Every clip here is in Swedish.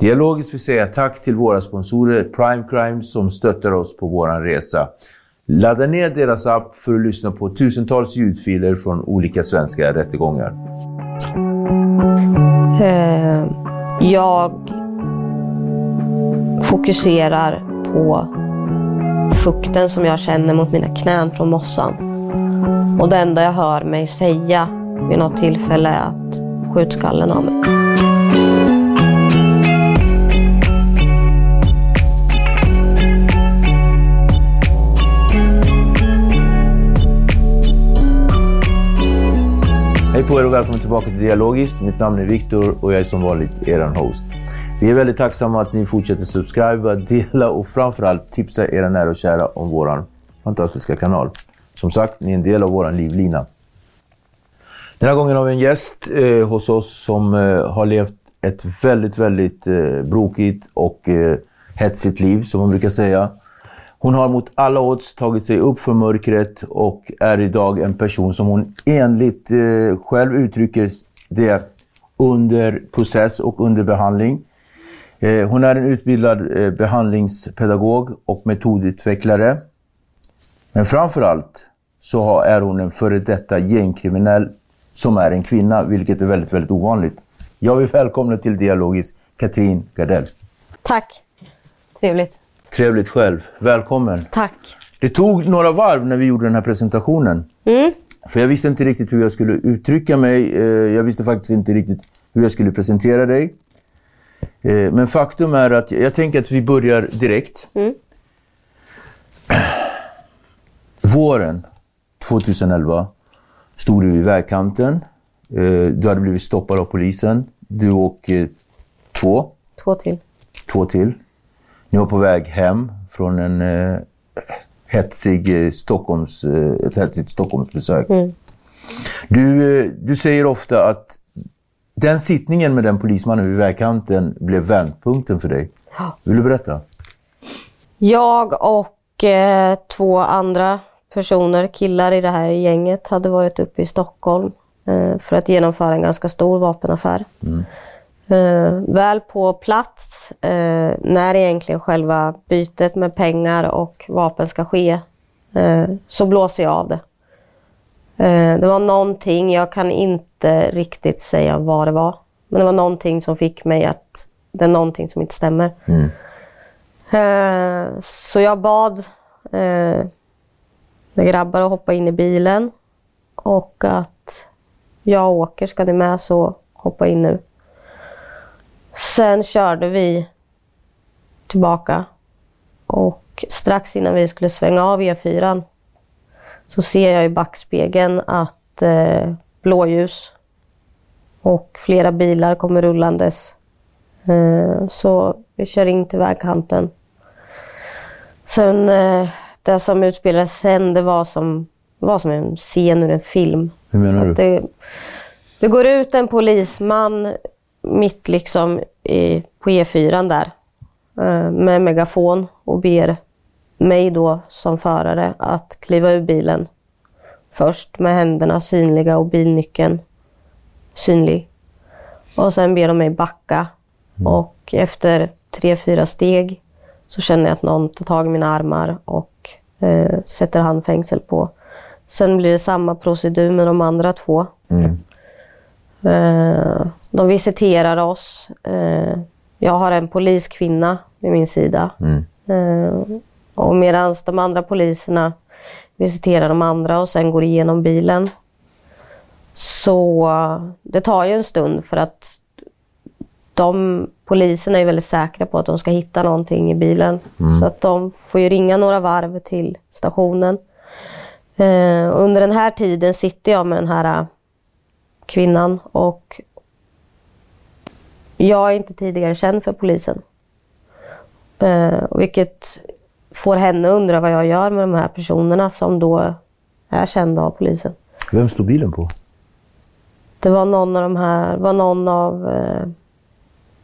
Dialogiskt vill säga tack till våra sponsorer Prime Crime som stöttar oss på vår resa. Ladda ner deras app för att lyssna på tusentals ljudfiler från olika svenska rättegångar. Eh, jag fokuserar på fukten som jag känner mot mina knän från mossan. Och det enda jag hör mig säga vid något tillfälle är att skjut skallen av mig. På er och välkommen tillbaka till Dialogiskt. Mitt namn är Viktor och jag är som vanligt er host. Vi är väldigt tacksamma att ni fortsätter subscriba, dela och framförallt tipsa era nära och kära om vår fantastiska kanal. Som sagt, ni är en del av vår livlina. Den här gången har vi en gäst eh, hos oss som eh, har levt ett väldigt, väldigt eh, brokigt och eh, hetsigt liv, som man brukar säga. Hon har mot alla odds tagit sig upp för mörkret och är idag en person som hon enligt eh, själv uttrycker det under process och under behandling. Eh, hon är en utbildad eh, behandlingspedagog och metodutvecklare. Men framförallt så har, är hon en före detta gängkriminell som är en kvinna, vilket är väldigt, väldigt ovanligt. Jag vill välkomna till Dialogis Katrin Gardell. Tack. Trevligt. Trevligt själv. Välkommen. Tack. Det tog några varv när vi gjorde den här presentationen. För jag visste inte riktigt hur jag skulle uttrycka mig. Eh, Jag visste faktiskt inte riktigt hur jag skulle presentera dig. Eh, Men faktum är att jag tänker att vi börjar direkt. Våren 2011 stod du vid vägkanten. Eh, Du hade blivit stoppad av polisen. Du och två, Två till. två till. Ni var på väg hem från en eh, hetsig, eh, Stockholms, eh, ett hetsigt Stockholmsbesök. Du, eh, du säger ofta att den sittningen med den polismannen vid vägkanten blev vändpunkten för dig. Vill du berätta? Jag och eh, två andra personer, killar i det här gänget, hade varit uppe i Stockholm eh, för att genomföra en ganska stor vapenaffär. Eh, väl på plats, eh, när egentligen själva bytet med pengar och vapen ska ske, eh, så blåser jag av det. Eh, det var någonting, jag kan inte riktigt säga vad det var, men det var någonting som fick mig att det är någonting som inte stämmer. Eh, Så jag bad eh, mina grabbar att hoppa in i bilen och att jag åker, ska ni med så hoppa in nu. Sen körde vi tillbaka och strax innan vi skulle svänga av E4 så ser jag i backspegeln att eh, blåljus och flera bilar kommer rullandes. Eh, så vi kör in till vägkanten. Sen, eh, det som utspelades sen, det var som, var som en scen ur en film. Hur menar du? Det, Det går ut en polisman mitt liksom i, på E4 där eh, med megafon och ber mig då som förare att kliva ur bilen. Först med händerna synliga och bilnyckeln synlig. Och sen ber de mig backa. Och efter tre, fyra steg så känner jag att någon tar tag i mina armar och eh, sätter handfängsel på. Sen blir det samma procedur med de andra två. Eh, de visiterar oss. Eh, jag har en poliskvinna vid min sida. Eh, och medan de andra poliserna visiterar de andra och sen går igenom bilen. Så det tar ju en stund för att de poliserna är väldigt säkra på att de ska hitta någonting i bilen. Så att de får ju ringa några varv till stationen. Eh, under den här tiden sitter jag med den här eh, kvinnan och jag är inte tidigare känd för polisen. Eh, vilket får henne undra vad jag gör med de här personerna som då är kända av polisen. Vem stod bilen på? Det var någon av de här, var någon av, eh,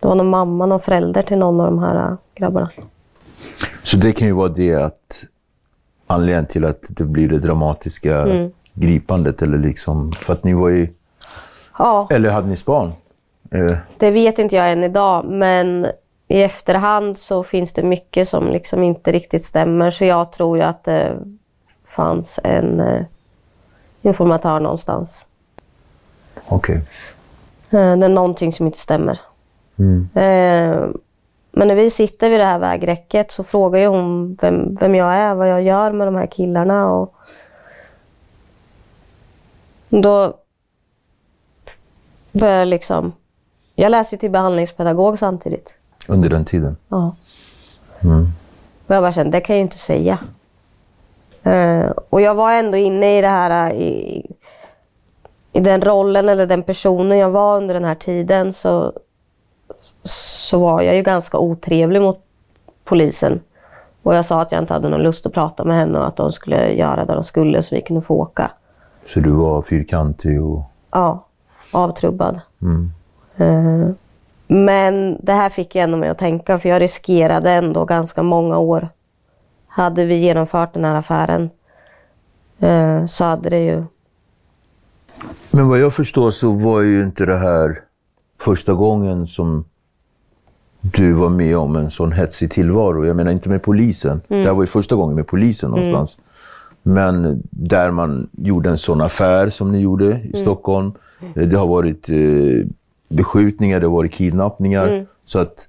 det var någon mamma, någon förälder till någon av de här eh, grabbarna. Så det kan ju vara det att anledningen till att det blir det dramatiska Mm. gripandet eller liksom, för att ni var ju, Ja, eller hade ni span? Eh, det vet inte jag än idag, men i efterhand så finns det mycket som liksom inte riktigt stämmer. Så jag tror ju att det fanns en eh, informatör någonstans. Okej. Eh, Det är någonting som inte stämmer. Eh, Men när vi sitter vid det här vägräcket så frågar ju hon vem, vem jag är, vad jag gör med de här killarna. Och då börjar jag liksom... Jag läser ju till behandlingspedagog samtidigt. Under den tiden? Ja. Och jag bara kände, det kan jag ju inte säga. Eh, och jag var ändå inne i det här, eh, i, i den rollen eller den personen jag var under den här tiden så, så var jag ju ganska otrevlig mot polisen. Och jag sa att jag inte hade någon lust att prata med henne och att de skulle göra det de skulle så vi kunde få åka. Så du var fyrkantig och... Ja, avtrubbad. Eh, Men det här fick jag ändå mig att tänka, för jag riskerade ändå ganska många år. Hade vi genomfört den här affären eh, så hade det ju... Men vad jag förstår så var ju inte det här första gången som du var med om en sån hetsig tillvaro. Jag menar inte med polisen. Det här var ju första gången med polisen någonstans. Men där man gjorde en sån affär som ni gjorde i Stockholm. Eh, Det har varit eh, beskjutningar, det har varit kidnappningar. Så att...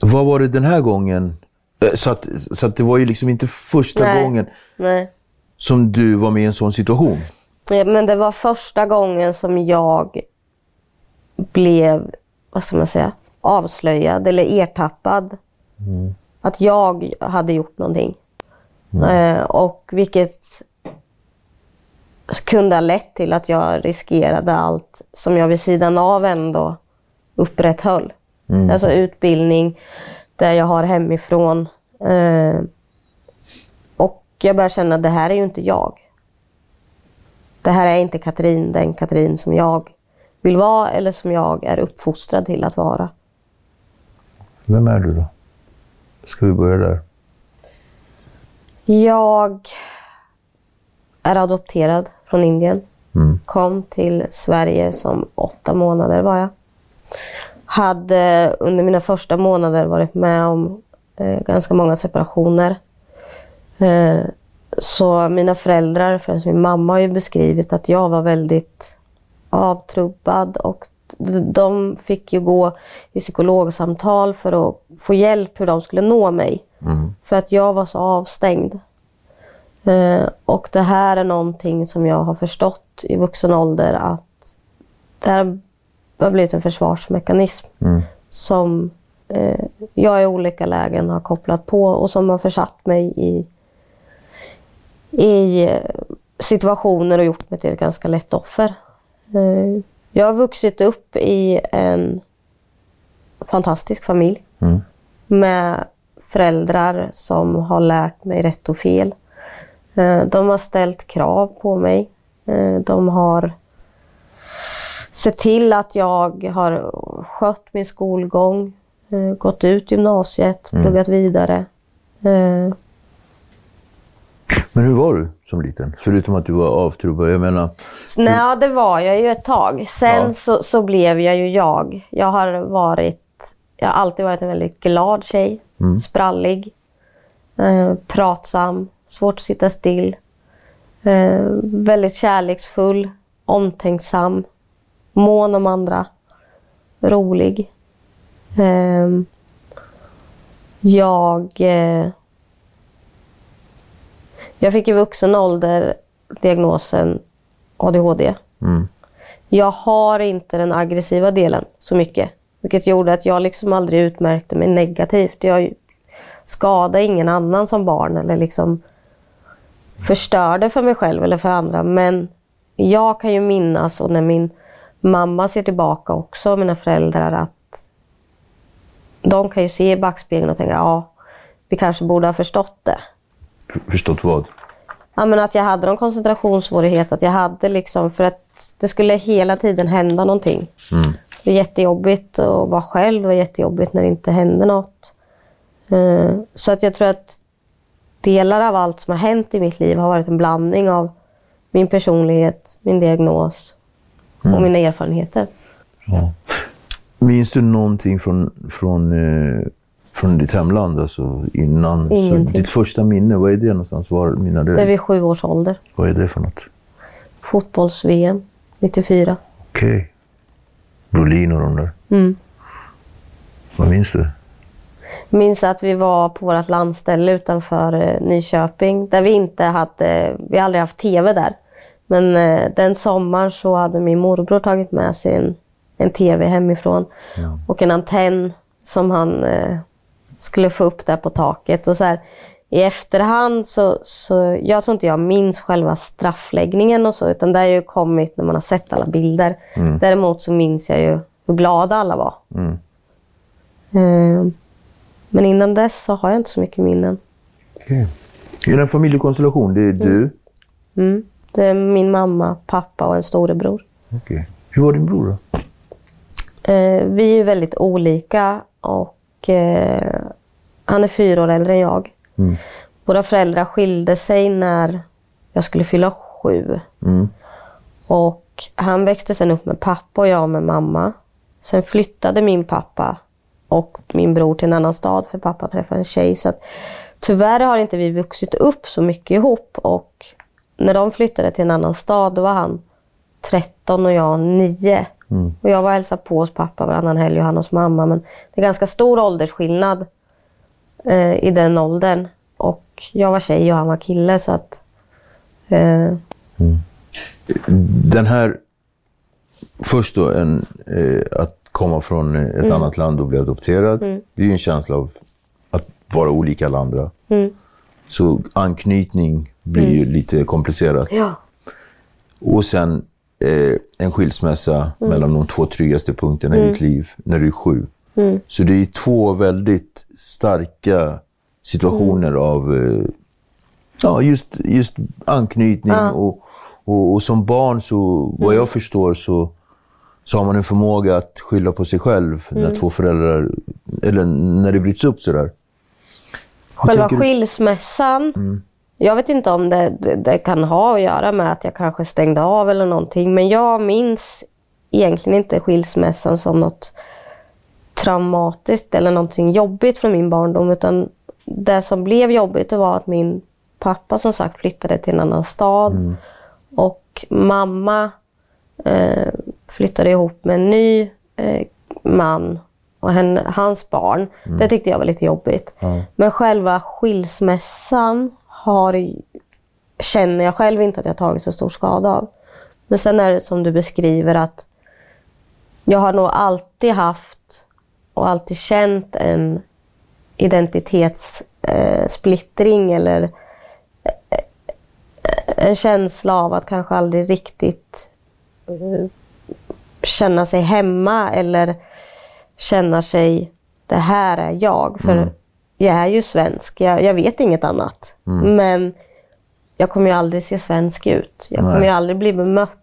Vad var det den här gången? Eh, Så att, så att det var ju liksom inte första Nej. gången Nej. som du var med i en sån situation. Eh, Men det var första gången som jag blev, vad ska man säga, avslöjad eller ertappad. Att jag hade gjort någonting. Eh, och vilket kunde ha lett till att jag riskerade allt som jag vid sidan av ändå upprätthöll. Alltså utbildning, där jag har hemifrån. Eh, och jag började känna att det här är ju inte jag. Det här är inte Katrin, den Katrin som jag vill vara eller som jag är uppfostrad till att vara. Vem är du då? Ska vi börja där? Jag är adopterad från Indien. Kom till Sverige som åtta månader var jag. Hade under mina första månader varit med om eh, ganska många separationer. Eh, så mina föräldrar, främst min mamma, har ju beskrivit att jag var väldigt avtrubbad och de fick ju gå i psykologsamtal för att få hjälp hur de skulle nå mig. För att jag var så avstängd. Eh, och det här är någonting som jag har förstått i vuxen ålder att det här har blivit en försvarsmekanism som eh, jag i olika lägen har kopplat på och som har försatt mig i, i eh, situationer och gjort mig till ett ganska lätt offer. Jag har vuxit upp i en fantastisk familj med föräldrar som har lärt mig rätt och fel. Eh, De har ställt krav på mig. Eh, De har sett till att jag har skött min skolgång, eh, gått ut gymnasiet, pluggat vidare. Men hur var du som liten? Förutom att du var avtrubbad. Jag menar, Nej, det var jag ju ett tag. Sen Ja. så, så blev jag ju jag. Jag har varit, jag har alltid varit en väldigt glad tjej. Sprallig, eh, pratsam, svårt att sitta still. Eh, väldigt kärleksfull, omtänksam, mån om andra, rolig. Eh, jag... Eh, jag fick i vuxen ålder diagnosen ADHD. Mm. Jag har inte den aggressiva delen så mycket. Vilket gjorde att jag liksom aldrig utmärkte mig negativt. Jag skadade ingen annan som barn eller liksom förstörde för mig själv eller för andra. Men jag kan ju minnas, och när min mamma ser tillbaka också, mina föräldrar, att de kan ju se i backspegeln och tänka ja, vi kanske borde ha förstått det. förstått vad? Ja, men att jag hade någon koncentrationssvårighet. Att jag hade liksom, för att det skulle hela tiden hända någonting. Det är jättejobbigt att vara själv. Det var jättejobbigt när det inte hände något. Eh, Så att jag tror att delar av allt som har hänt i mitt liv har varit en blandning av min personlighet, min diagnos och mina erfarenheter. Minns du någonting från, från, eh, från ditt hemland? Alltså innan? Så Ingenting. ditt första minne, vad är det någonstans? Var, minnar du? Det är vid sju års ålder. Vad är det för något? Fotbolls-VM 94. Okej. Brolin och de där. Mm. Vad minns du? Minns att vi var på vårt landställe utanför eh, Nyköping där vi inte hade, vi aldrig haft tv där. Men eh, den sommaren så hade min morbror tagit med sig en, en tv hemifrån och en antenn som han eh, skulle få upp där på taket. Och så här, I efterhand så, så, jag tror inte jag minns själva straffläggningen och så, utan det har ju kommit när man har sett alla bilder. Däremot så minns jag ju hur glada alla var. Eh, men innan dess så har jag inte så mycket minnen. Okej. Är det en familjekonstellation? Det är du? Mm. Det är min mamma, pappa och en storebror. Okej. Hur var din bror då? Eh, vi är väldigt olika och eh, han är fyra år äldre än jag. Våra föräldrar skilde sig när jag skulle fylla sju. Och han växte sen upp med pappa och jag med mamma. Sen flyttade min pappa och min bror till en annan stad för pappa träffade en tjej. Så att, tyvärr har inte vi vuxit upp så mycket ihop och när de flyttade till en annan stad då var han 13 och jag 9. Och jag var hälsade på hos pappa varannan helg och han hos mamma. Men det är ganska stor åldersskillnad eh, i den åldern. Och jag var tjej och han var kille så att... Eh, Den här... Först då, en, eh, att komma från ett annat land och bli adopterad. Det är ju en känsla av att vara olika alla andra. Så anknytning blir ju lite komplicerat. ja. Och sen eh, en skilsmässa mellan de två tryggaste punkterna i ditt liv när du är sju. Så det är två väldigt starka situationer av eh, ja, just, just anknytning. Och, och, och som barn, så, vad jag förstår, så, så har man en förmåga att skylla på sig själv när två föräldrar, eller när det bryts upp sådär. Själva skilsmässan. Jag vet inte om det, det, det kan ha att göra med att jag kanske stängde av eller någonting. Men jag minns egentligen inte skilsmässan som något traumatiskt eller någonting jobbigt från min barndom. Utan det som blev jobbigt var att min pappa som sagt flyttade till en annan stad. Och mamma eh, flyttade ihop med en ny eh, man och henne, hans barn. Det tyckte jag var lite jobbigt. Men själva skilsmässan har, känner jag själv inte att jag tagit så stor skada av. Men sen är det som du beskriver att jag har nog alltid haft och alltid känt en identitetssplittring eh, eller eh, en känsla av att kanske aldrig riktigt eh, känna sig hemma eller känna sig, det här är jag. För jag är ju svensk, jag, jag vet inget annat. Men jag kommer ju aldrig se svensk ut. Jag kommer Nej. ju aldrig bli bemött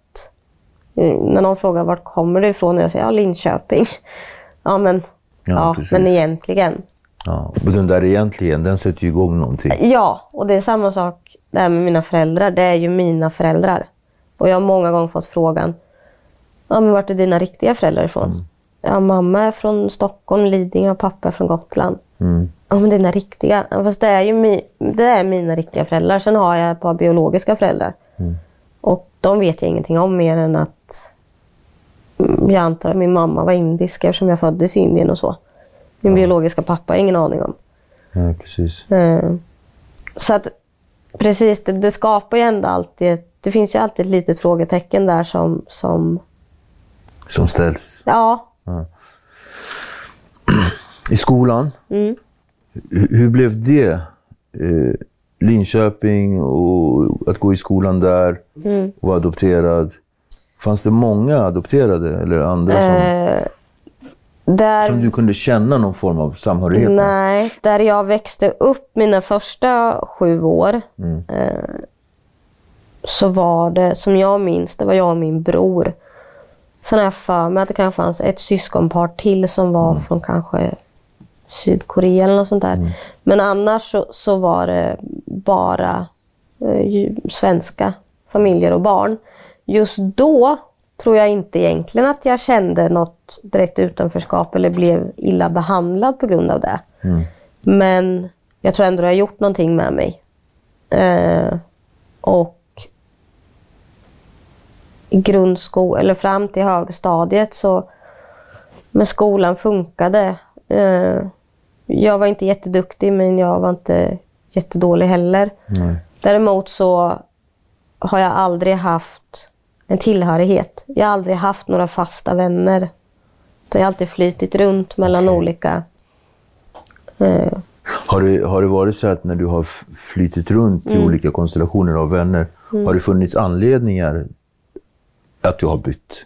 Eh, När någon frågar vart kommer du ifrån och jag säger ja, Linköping. Ja, men, Ja, ja, precis. men egentligen. Ja. Och den där egentligen, den sätter ju igång någonting. Ja, och det är samma sak där med mina föräldrar. Det är ju mina föräldrar. Och jag har många gånger fått frågan, ja, men vart är dina riktiga föräldrar ifrån? Ja, mamma är från Stockholm, Lidingö och pappa är från Gotland. Ja, men dina riktiga. Ja, Fast det är ju mi, det är mina riktiga föräldrar. Sen har jag ett par biologiska föräldrar. Och de vet jag ingenting om mer än att mm, jag antar att min mamma var indisk eftersom jag föddes i Indien och så. Min biologiska pappa har jag ingen aning om. Ja, precis. Eh, Så att precis, det, det skapar ju ändå alltid, det finns ju alltid ett litet frågetecken där som, som Som ställs. ja, I skolan, Mm. hur, hur blev det? Eh, Linköping och att gå i skolan där Mm. och adopterad. Fanns det många adopterade eller andra som, Eh, där, som du kunde känna någon form av samhörighet med? nej, där jag växte upp mina första sju år Mm. eh, så var det, som jag minns, det var jag och min bror. Sen har jag för mig att det kanske fanns ett syskonpar till som var Mm. från kanske Sydkorea eller något sånt där. Men annars så, så var det bara eh, svenska familjer och barn. Just då tror jag inte egentligen att jag kände något direkt utanförskap eller blev illa behandlad på grund av det. Men jag tror ändå det har gjort någonting med mig. Eh, och i grundskolan, eller fram till högstadiet så, men skolan funkade. Eh, jag var inte jätteduktig men jag var inte jättedålig heller. Däremot så har jag aldrig haft en tillhörighet. Jag har aldrig haft några fasta vänner. Jag har alltid flytit runt mellan olika eh, Har det, har det varit så att när du har f- flyttit runt Mm. i olika konstellationer av vänner, har det funnits anledningar att du har bytt?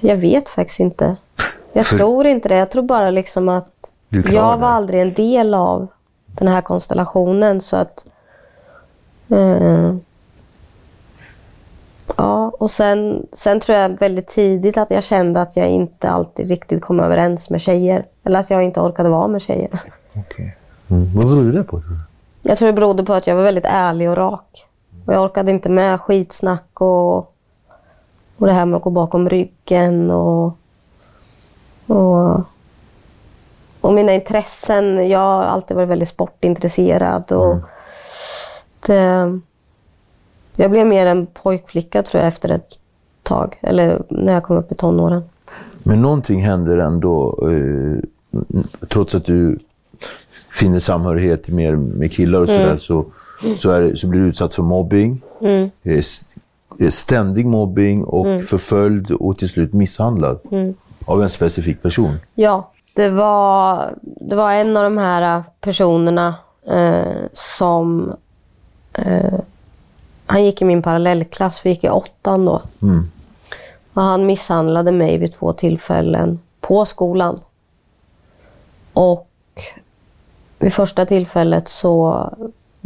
Jag vet faktiskt inte. Jag För- tror inte det. Jag tror bara liksom att jag var aldrig en del av den här konstellationen. Så att... Eh, ja, och sen, sen tror jag väldigt tidigt att jag kände att jag inte alltid riktigt kom överens med tjejer. Eller att jag inte orkade vara med tjejer. Mm. Vad berodde det på? Jag tror det berodde på att jag var väldigt ärlig och rak. Och jag orkade inte med skitsnack och, och det här med att gå bakom ryggen och, och, och mina intressen. Jag har alltid varit väldigt sportintresserad. Och det, jag blev mer en pojkflicka tror jag efter ett tag. Eller när jag kom upp i tonåren. Men någonting händer ändå, eh, trots att du finner samhörighet mer med killar och sådär, så, så, är så blir du utsatt för mobbing. Eh, Ständig mobbing och förföljd och till slut misshandlad av en specifik person. Ja, det var, det var en av de här personerna eh, som... Eh, han gick i min parallellklass, vi gick i åttan då. Och han misshandlade mig vid två tillfällen på skolan. Och vid första tillfället så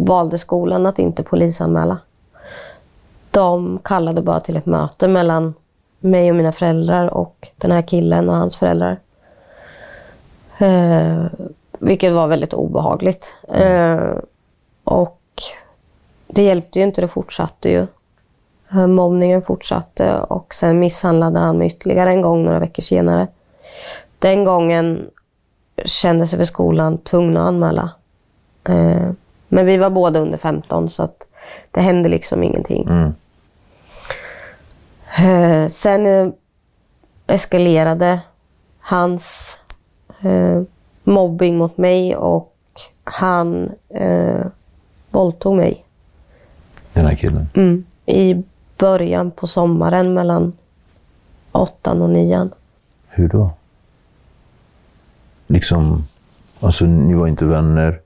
valde skolan att inte polisanmäla. De kallade bara till ett möte mellan mig och mina föräldrar och den här killen och hans föräldrar. Eh, vilket var väldigt obehagligt. Eh, och det hjälpte ju inte, det fortsatte ju. Eh, mobbningen fortsatte och sen misshandlade han mig ytterligare en gång några veckor senare. Den gången kände sig för skolan tvungna att anmäla. Eh, men vi var båda under 15 så att det hände liksom ingenting. Eh, sen eh, eskalerade hans eh, mobbing mot mig och han eh, våldtog mig Den här killen. mm. i början på sommaren mellan åttan och nian. Hur då? Liksom, alltså ni var inte vänner,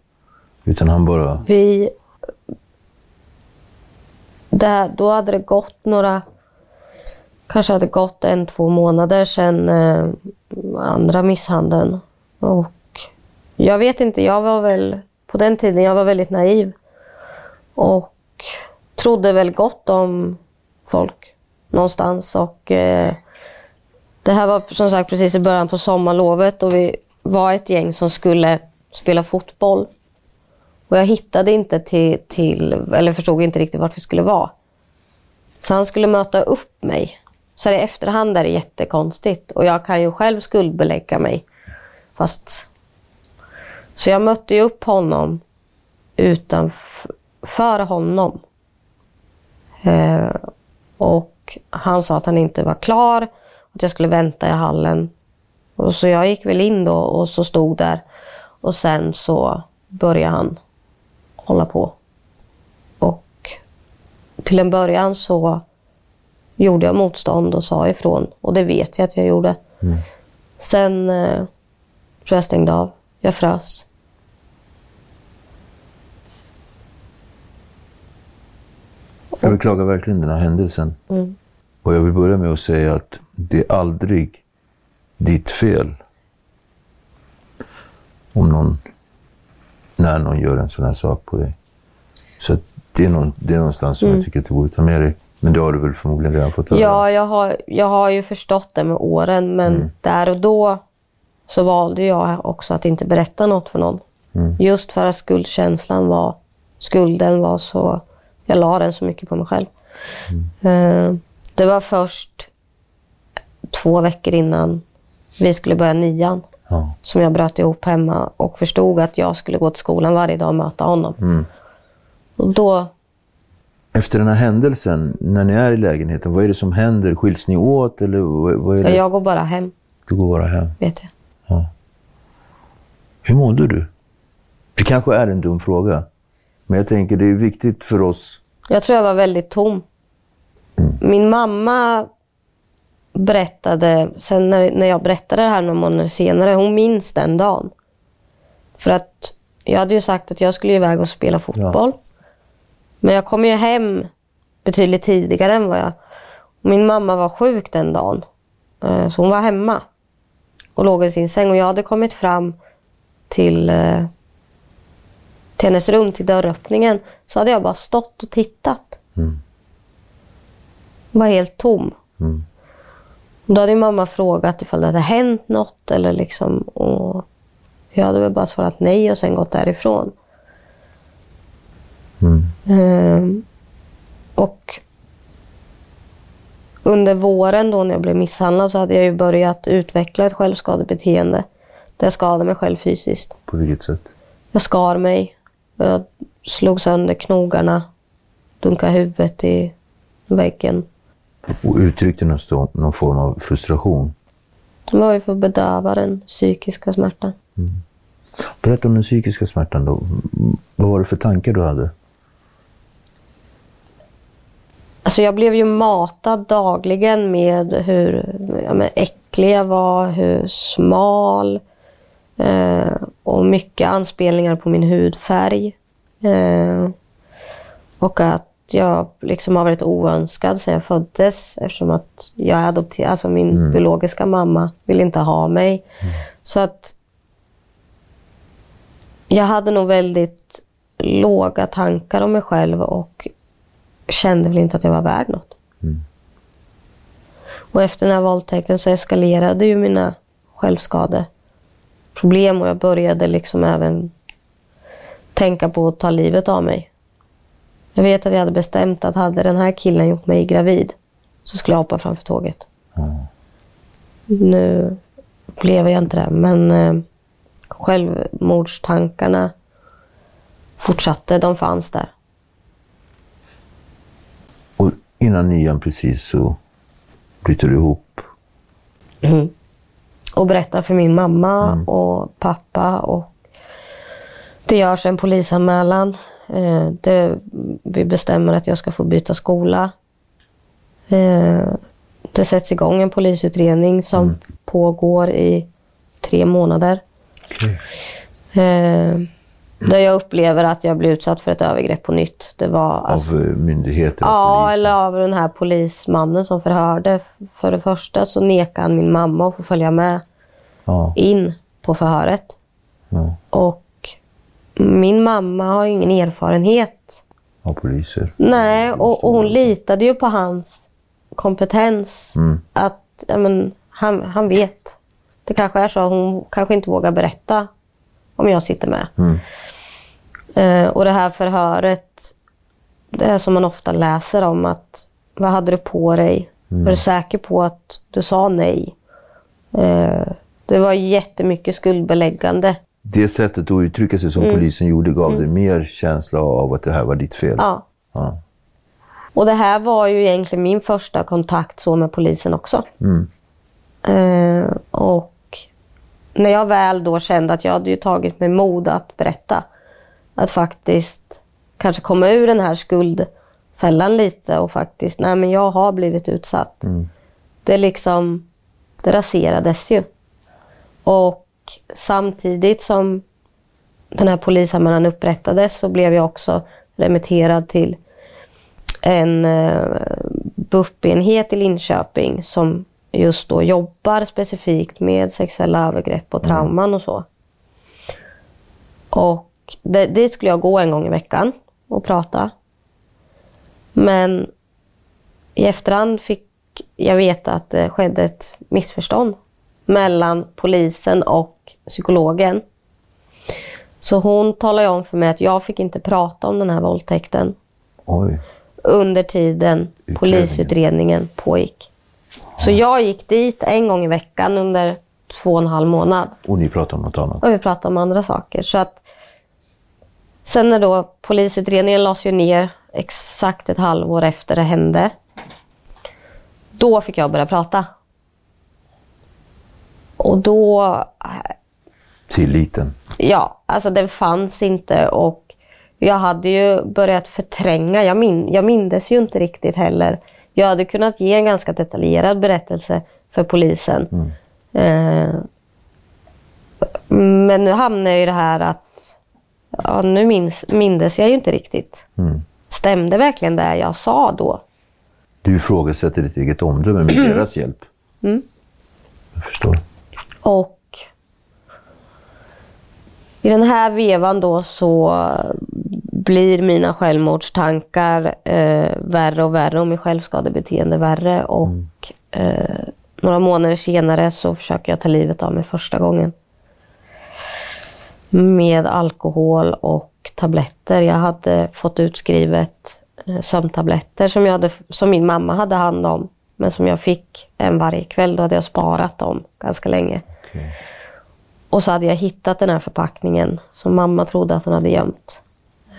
utan han bara... Vi... Här, då hade det gått några... Kanske hade gått en, två månader sedan eh, andra misshandeln. Och jag vet inte, jag var väl... På den tiden jag var väldigt naiv. Och trodde väl gott om folk någonstans. Och, eh, det här var som sagt precis i början på sommarlovet och vi var ett gäng som skulle spela fotboll. Och jag hittade inte till, till eller förstod inte riktigt vart vi skulle vara. Så han skulle möta upp mig. Så i efterhand är det jättekonstigt. Och jag kan ju själv skuldbelägga mig. Fast... Så jag mötte ju upp honom utanför honom. Eh, och han sa att han inte var klar. Att jag skulle vänta i hallen. Och så jag gick väl in då och så stod där. Och sen så började han hålla på. Och till en början så gjorde jag motstånd och sa ifrån. Och det vet jag att jag gjorde. Mm. Sen eh, tror jag stängde av. Jag frös. Jag beklagar verkligen den här händelsen. Mm. Och jag vill börja med att säga att det är aldrig ditt fel om någon, när någon gör en sån här sak på dig. Så det, är någon, det är någonstans som jag tycker att du borde ta med dig. Men det har du väl förmodligen redan fått höra? Ja, jag har, jag har ju förstått det med åren, men där och då så valde jag också att inte berätta något för någon. Just för att skuldkänslan var, skulden var så, jag la den så mycket på mig själv. Eh, det var först två veckor innan vi skulle börja nian Ja. som jag bröt ihop hemma och förstod att jag skulle gå till skolan varje dag och möta honom. Och då Efter den här händelsen, när ni är i lägenheten, vad är det som händer? Skiljs ni åt eller vad, är Ja, det? jag går bara hem, Du går bara hem. vet jag. Hur mådde du? Det kanske är en dum fråga. Men jag tänker det är viktigt för oss. Jag tror jag var väldigt tom. Min mamma berättade, sen när, när jag berättade det här några månader senare, hon minns den dagen. För att jag hade ju sagt att jag skulle iväg och spela fotboll. Men jag kom ju hem betydligt tidigare än vad jag... Min mamma var sjuk den dagen. Eh, Så hon var hemma och låg i sin säng. Och jag hade kommit fram till, eh, till hennes rum, till dörröppningen. Så hade jag bara stått och tittat. Var helt tom. Då hade mamma frågat ifall det hade hänt något. Eller liksom, och jag hade väl bara svarat nej och sen gått därifrån. Ehm, och under våren då när jag blev misshandlad så hade jag ju börjat utveckla ett självskadebeteende. Där jag skadade mig själv fysiskt. På vilket sätt? Jag skar mig. Jag slog sönder knogarna. Dunkade huvudet i väggen. Och uttryckte någon, någon form av frustration. Det var ju för att bedöva den psykiska smärtan. Berätta om den psykiska smärtan då. Vad var det för tankar du hade? Alltså jag blev ju matad dagligen med hur ja, men äcklig jag var, hur smal eh, och mycket anspelningar på min hudfärg. Eh, och att jag liksom har varit oönskad sedan jag föddes eftersom att jag är adopterad. Alltså min biologiska mamma vill inte ha mig. Så att jag hade nog väldigt låga tankar om mig själv och kände väl inte att jag var värd något. Och efter den här våldtäkten så eskalerade ju mina självskadeproblem och jag började liksom även tänka på att ta livet av mig. Jag vet att jag hade bestämt att hade den här killen gjort mig gravid så skulle jag hoppa framför tåget. Nu blev jag inte det, men eh, självmordstankarna fortsatte. De fanns där. Och innan nian precis så bryter du ihop. och berättar för min mamma och pappa. Och det görs en polisanmälan. Eh, det, vi bestämmer att jag ska få byta skola. Eh, det sätts igång en polisutredning som pågår i tre månader. Eh, där jag upplever att jag blir utsatt för ett övergrepp på nytt. Det var alltså, Av myndigheter Ja, polisen. eller av den här polismannen som förhörde. För det första så nekade han min mamma att få följa med Ja. in på förhöret. Ja. Och min mamma har ingen erfarenhet av poliser. Nej, och, och hon litade ju på hans kompetens. Att ja, men, han, han vet. Det kanske är så att hon kanske inte vågar berätta om jag sitter med. Eh, och det här förhöret, det är som man ofta läser om att vad hade du på dig? Var du säker på att du sa nej? Eh, det var jättemycket skuldbeläggande. Det sättet att uttrycka sig som polisen gjorde gav dig mer känsla av att det här var ditt fel. Ja. Ja. Och det här var ju egentligen min första kontakt så med polisen också. Eh, och när jag väl då kände att jag hade ju tagit mig mod att berätta. Att faktiskt kanske komma ur den här skuldfällan lite och faktiskt, nej men jag har blivit utsatt. Det liksom, det raserades ju. Och samtidigt som den här polisanmälan upprättades så blev jag också remitterad till en eh, BUP-enhet i Linköping som just då jobbar specifikt med sexuella övergrepp och trauman och så. Och det, dit skulle jag gå en gång i veckan och prata. Men i efterhand fick jag veta att det skedde ett missförstånd mellan polisen och psykologen. Så hon talade om för mig att jag fick inte prata om den här våldtäkten Oj. under tiden polisutredningen pågick. Så jag gick dit en gång i veckan under två och en halv månad. Och ni pratar om något annat? Och vi pratade om andra saker. Så att sen när då polisutredningen lades ju ner exakt ett halvår efter det hände. Då fick jag börja prata. Och då, Tilliten. ja, alltså den fanns inte och jag hade ju börjat förtränga. Jag, min, jag mindes ju inte riktigt heller. Jag hade kunnat ge en ganska detaljerad berättelse för polisen. Eh, men nu hamnar jag i det här att ja, nu minns, mindes jag ju inte riktigt. Stämde verkligen det jag sa då? Du ifrågasätter ditt eget omdöme med deras hjälp. Jag förstår. Och i den här vevan då så blir mina självmordstankar eh, värre och värre och min självskadebeteende värre. Och eh, några månader senare så försöker jag ta livet av mig första gången. Med alkohol och tabletter. Jag hade fått utskrivet eh, sömntabletter som, jag hade, som min mamma hade hand om. Men som jag fick en varje kväll. Då hade jag sparat dem ganska länge. Och så hade jag hittat den här förpackningen som mamma trodde att hon hade gömt.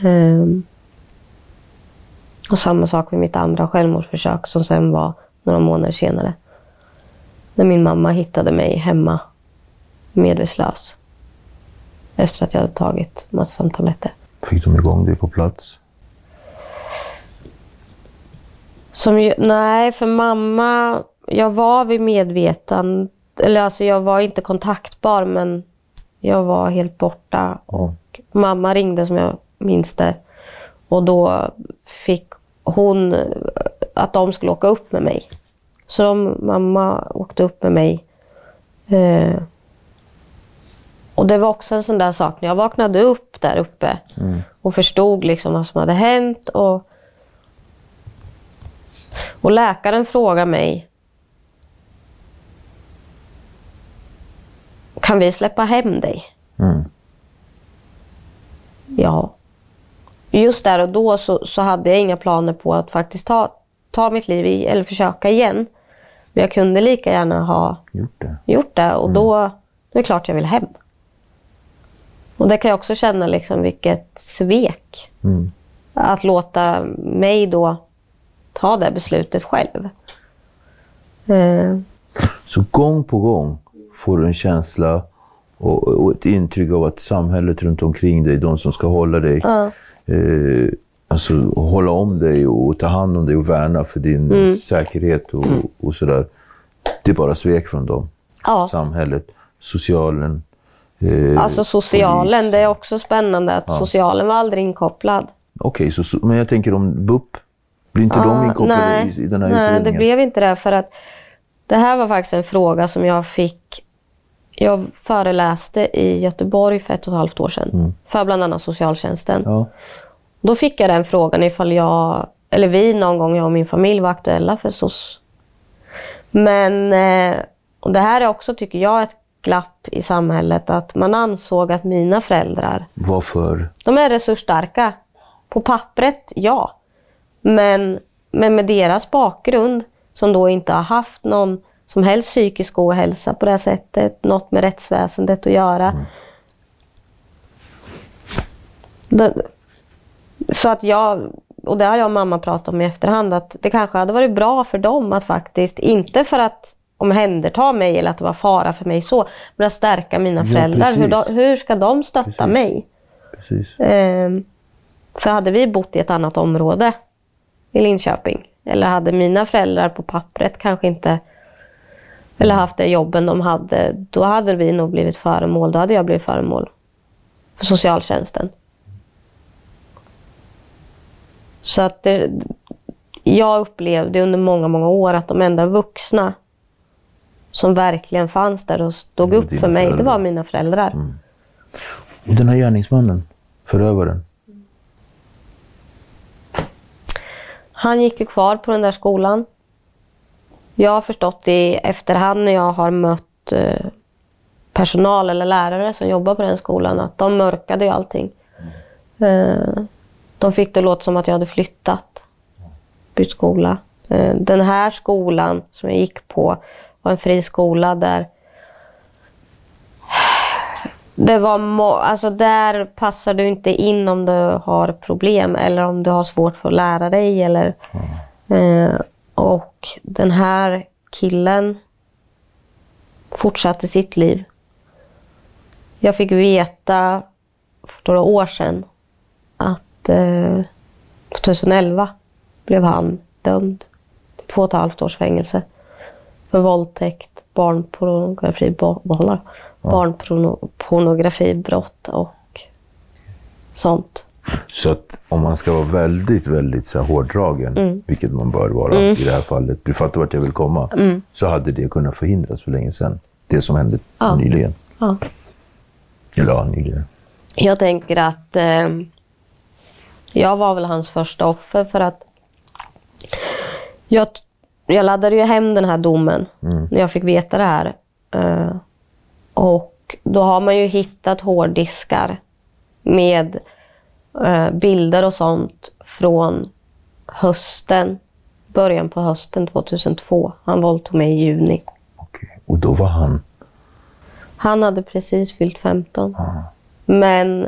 Ehm. Och samma sak med mitt andra självmordsförsök som sen var några månader senare. När min mamma hittade mig hemma medvetslös. Efter att jag hade tagit massa sömntabletter. Fick de igång dig på plats? Som ju, nej, för mamma, jag var vid medvetande, eller alltså jag var inte kontaktbar men jag var helt borta och mamma ringde som jag minns det. Och då fick hon att de skulle åka upp med mig. Så de, mamma åkte upp med mig. Eh, och det var också en sån där sak när jag vaknade upp där uppe och förstod liksom vad som hade hänt. Och, och läkaren frågade mig Kan vi släppa hem dig? Ja. Just där och då så, så hade jag inga planer på att faktiskt ta, ta mitt liv i, eller försöka igen. Men jag kunde lika gärna ha Gjort det? gjort det och då, då är det klart jag vill hem. Och det kan jag också känna liksom vilket svek. Att låta mig då ta det beslutet själv. Eh, Så gång på gång får du en känsla och, och ett intryck av att samhället runt omkring dig, de som ska hålla dig, eh, alltså hålla om dig och ta hand om dig och värna för din Mm. säkerhet och, och sådär. Det är bara svek från dem. Ja. Samhället, socialen. Eh, alltså socialen, polis. det är också spännande att socialen var aldrig inkopplad. Okej, så, men jag tänker om BUP, blir inte de inkopplade nej, i, i den här nej, utredningen? det blev inte det. För att det här var faktiskt en fråga som jag fick... Jag föreläste i Göteborg för ett och ett halvt år sedan. För bland annat socialtjänsten. Ja. Då fick jag den frågan ifall jag, eller vi någon gång, jag och min familj var aktuella för SOS. Men eh, och det här är också, tycker jag, ett glapp i samhället. Att man ansåg att mina föräldrar, Varför? de är resursstarka. På pappret, ja. Men, men med deras bakgrund, som då inte har haft någon som helst psykisk ohälsa på det här sättet, något med rättsväsendet att göra. Det, så att jag, och det har jag och mamma pratat om i efterhand, att det kanske hade varit bra för dem att faktiskt, inte för att omhänderta mig eller att det var fara för mig så, men att stärka mina Ja, föräldrar. Hur, de, hur ska de stötta Precis. mig? Precis. Ehm, för hade vi bott i ett annat område i Linköping, eller hade mina föräldrar på pappret kanske inte, eller haft det jobben de hade, då hade vi nog blivit föremål, då hade jag blivit föremål för socialtjänsten. Så att det, jag upplevde under många, många år att de enda vuxna som verkligen fanns där och stod Det var upp för mig, det föräldrar. var mina föräldrar. Och den här gärningsmannen, förövaren, Han gick ju kvar på den där skolan. Jag har förstått i efterhand när jag har mött eh, personal eller lärare som jobbar på den skolan att de mörkade ju allting. Eh, de fick det låta som att jag hade flyttat, bytt skola. Eh, den här skolan som jag gick på var en friskola där det var alltså där passar du inte in om du har problem eller om du har svårt för att lära dig. Eller, eh, och den här killen fortsatte sitt liv. Jag fick veta för några år sedan att eh, 2011 blev han dömd till två och ett halvt års fängelse för våldtäkt, barnpornografi, barnpornografibrott och sånt. Så att om man ska vara väldigt, väldigt så här hårdragen, Mm. vilket man bör vara i det här fallet, du fattar vart jag vill komma, Mm. så hade det kunnat förhindras för länge sedan. Det som hände Ja. nyligen. Ja. Eller ja, nyligen. Jag tänker att eh, jag var väl hans första offer för att jag, jag laddade ju hem den här domen när jag fick veta det här. Eh, och då har man ju hittat hårddiskar med bilder och sånt från hösten, början på hösten 2002. Han våldtog mig i juni. Okej. Och då var han... Han hade precis fyllt 15. Men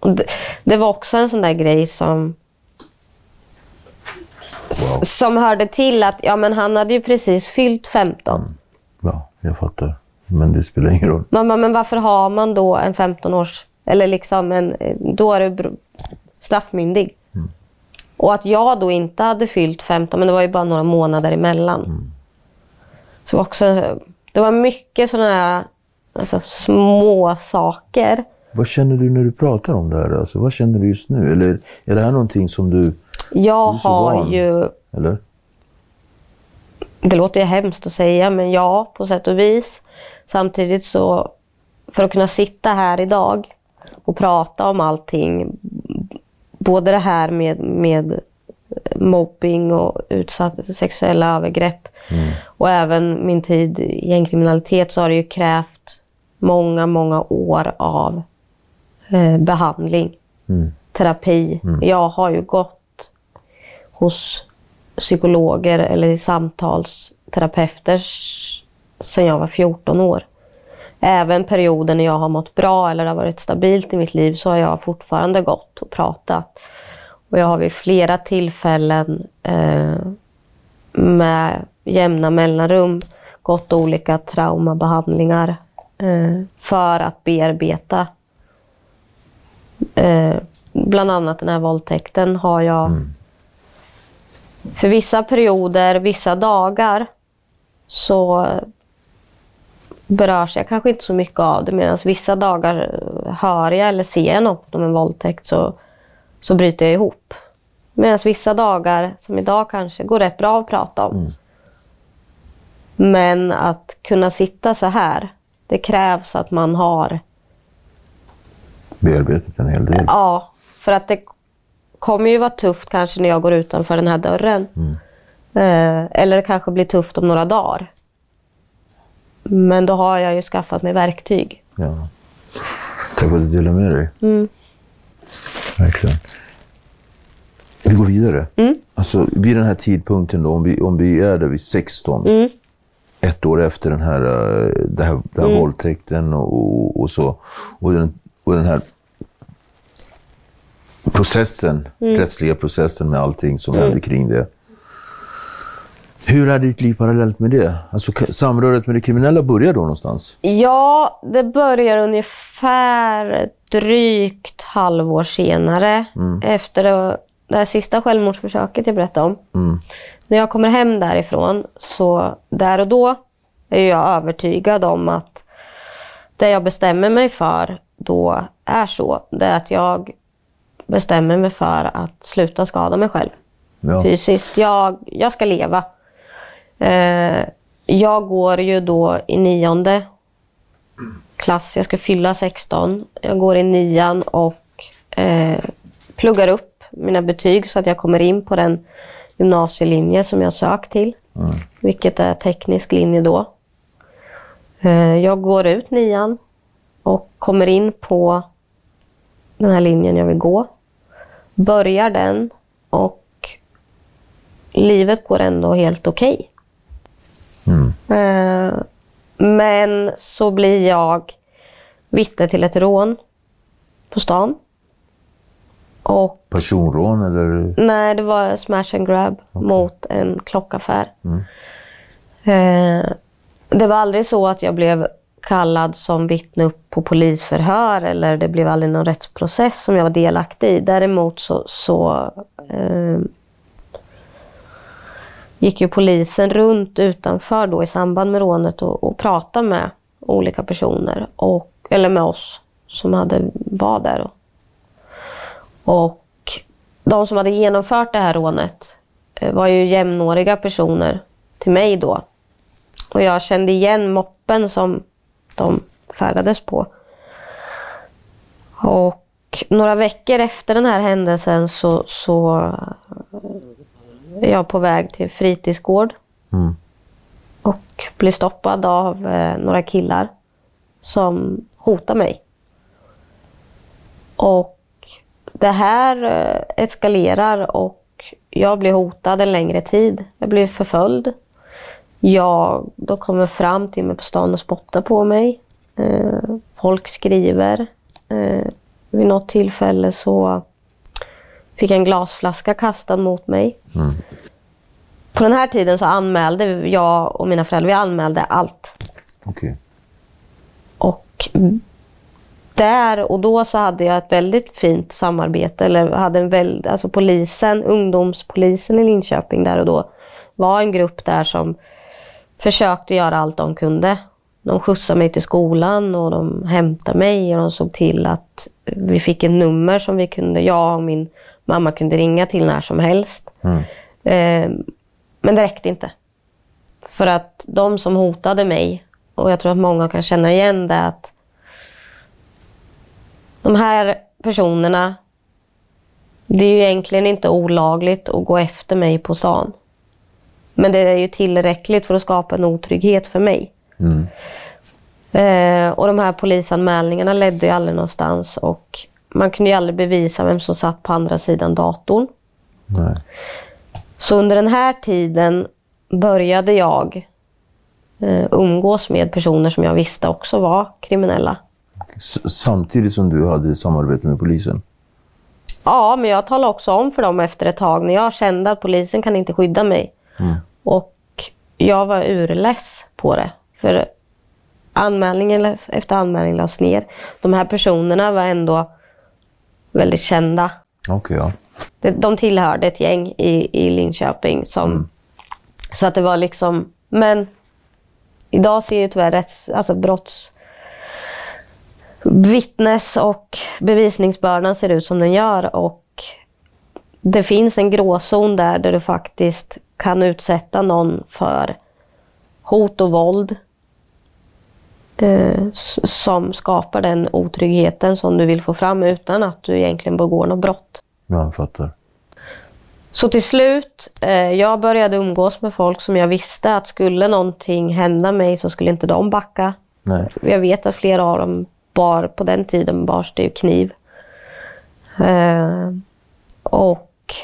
det, det var också en sån där grej som Wow. som hörde till att ja, men han hade ju precis fyllt 15. Ja, jag fattar. Men det spelar ingen roll. Bara, men varför har man då en 15-års... Eller liksom en, då är du straffmyndig. Och att jag då inte hade fyllt 15, men det var ju bara några månader emellan. Så det var också... Det var mycket sådana här alltså, små saker. Vad känner du när du pratar om det här? Alltså, vad känner du just nu? Eller är det här någonting som du... Jag Du så har van. ju... Eller? Det låter ju hemskt att säga, men ja, på sätt och vis. Samtidigt så, för att kunna sitta här idag och prata om allting, både det här med, med mobbing och utsatt sexuella övergrepp och även min tid i gängkriminalitet så har det ju krävt många, många år av eh, behandling, terapi. Jag har ju gått hos psykologer eller samtalsterapeuter sedan jag var 14 år. Även perioder när jag har mått bra eller det har varit stabilt i mitt liv så har jag fortfarande gått och pratat. Och jag har vid flera tillfällen eh, med jämna mellanrum gått olika traumabehandlingar eh, för att bearbeta eh, bland annat den här våldtäkten har jag för vissa perioder, vissa dagar så berörs jag kanske inte så mycket av det medan vissa dagar eh, hör jag eller ser jag något om en våldtäkt så, så bryter jag ihop. Medan vissa dagar, som idag kanske, går rätt bra att prata om. Men att kunna sitta så här, det krävs att man har Bearbetat en hel del. Ja, för att det kommer ju vara tufft kanske när jag går utanför den här dörren. Eh, eller det kanske blir tufft om några dagar. Men då har jag ju skaffat mig verktyg. Ja. Tack för att du delar med dig. Mm. Verkligen. Vi går vidare. Mm. Alltså, vid den här tidpunkten, då, om, vi, om vi är där vid 16, Mm. ett år efter den här, eh, det här, den här våldtäkten och, och, så, och den, och den här processen, Mm. rättsliga processen med allting som händer kring det. Hur är ditt liv parallellt med det? Alltså, samröret med det kriminella börjar då någonstans? Ja, det börjar ungefär drygt halvår senare. Efter det, det här sista självmordsförsöket jag berättade om. När jag kommer hem därifrån, så där och då är jag övertygad om att det jag bestämmer mig för då är så. Det är att jag bestämmer mig för att sluta skada mig själv Ja. fysiskt. Jag, jag ska leva. Eh, jag går ju då i nionde klass. Jag ska fylla 16. Jag går i nian och eh, pluggar upp mina betyg så att jag kommer in på den gymnasielinje som jag sökt till. Vilket är teknisk linje då. Eh, jag går ut nian och kommer in på den här linjen jag vill gå. Börjar den och livet går ändå helt okej. Eh, men så blir jag vittne till ett rån på stan. Och Personrån eller? nej, det var smash and grab mot en klockaffär. Eh, det var aldrig så att jag blev kallad som vittne upp på polisförhör eller det blev aldrig någon rättsprocess som jag var delaktig i. Däremot så, så eh, gick ju polisen runt utanför då i samband med rånet och, och pratade med olika personer, och, eller med oss som hade, var där. Och de som hade genomfört det här rånet eh, var ju jämnåriga personer till mig då. Och jag kände igen moppen som de färdades på. Och några veckor efter den här händelsen så, så är jag på väg till fritidsgård. Mm. Och blir stoppad av eh, några killar som hotar mig. Och det här eh, eskalerar och jag blir hotad en längre tid. Jag blir förföljd. Jag, de kommer fram till mig på stan och spottar på mig. Eh, folk skriver. Eh, vid något tillfälle så fick en glasflaska kastad mot mig. På den här tiden så anmälde jag och mina föräldrar, vi anmälde allt. Okej. Och där och då så hade jag ett väldigt fint samarbete. Eller hade en väl, alltså polisen, ungdomspolisen i Linköping där och då var en grupp där som försökte göra allt de kunde. De skjutsade mig till skolan och de hämtade mig och de såg till att vi fick ett nummer som vi kunde, jag och min mamma kunde ringa till när som helst. Eh, men det räckte inte. För att de som hotade mig, och jag tror att många kan känna igen det, att de här personerna, det är ju egentligen inte olagligt att gå efter mig på stan. Men det är ju tillräckligt för att skapa en otrygghet för mig. Eh, och de här polisanmälningarna ledde ju aldrig någonstans och man kunde ju aldrig bevisa vem som satt på andra sidan datorn. Nej. Så under den här tiden började jag eh, umgås med personer som jag visste också var kriminella. S- samtidigt som du hade samarbete med polisen? Ja, men jag talade också om för dem efter ett tag när jag kände att polisen kan inte skydda mig. Och jag var urless på det. För anmälningen efter anmälningen lades ner. De här personerna var ändå väldigt kända. Okej, ja. De tillhörde ett gäng i, i Linköping. Som, Så att det var liksom... Men idag ser ju tyvärr rätts, alltså brotts... Vittnes och bevisningsbördan ser ut som den gör. Och det finns en gråzon där, där du faktiskt kan utsätta någon för hot och våld eh, som skapar den otryggheten som du vill få fram utan att du egentligen begår något brott. Ja, jag fattar. Så till slut, eh, jag började umgås med folk som jag visste att skulle någonting hända mig så skulle inte de backa. Nej. Jag vet att flera av dem bar, på den tiden bars det ju kniv. Eh, och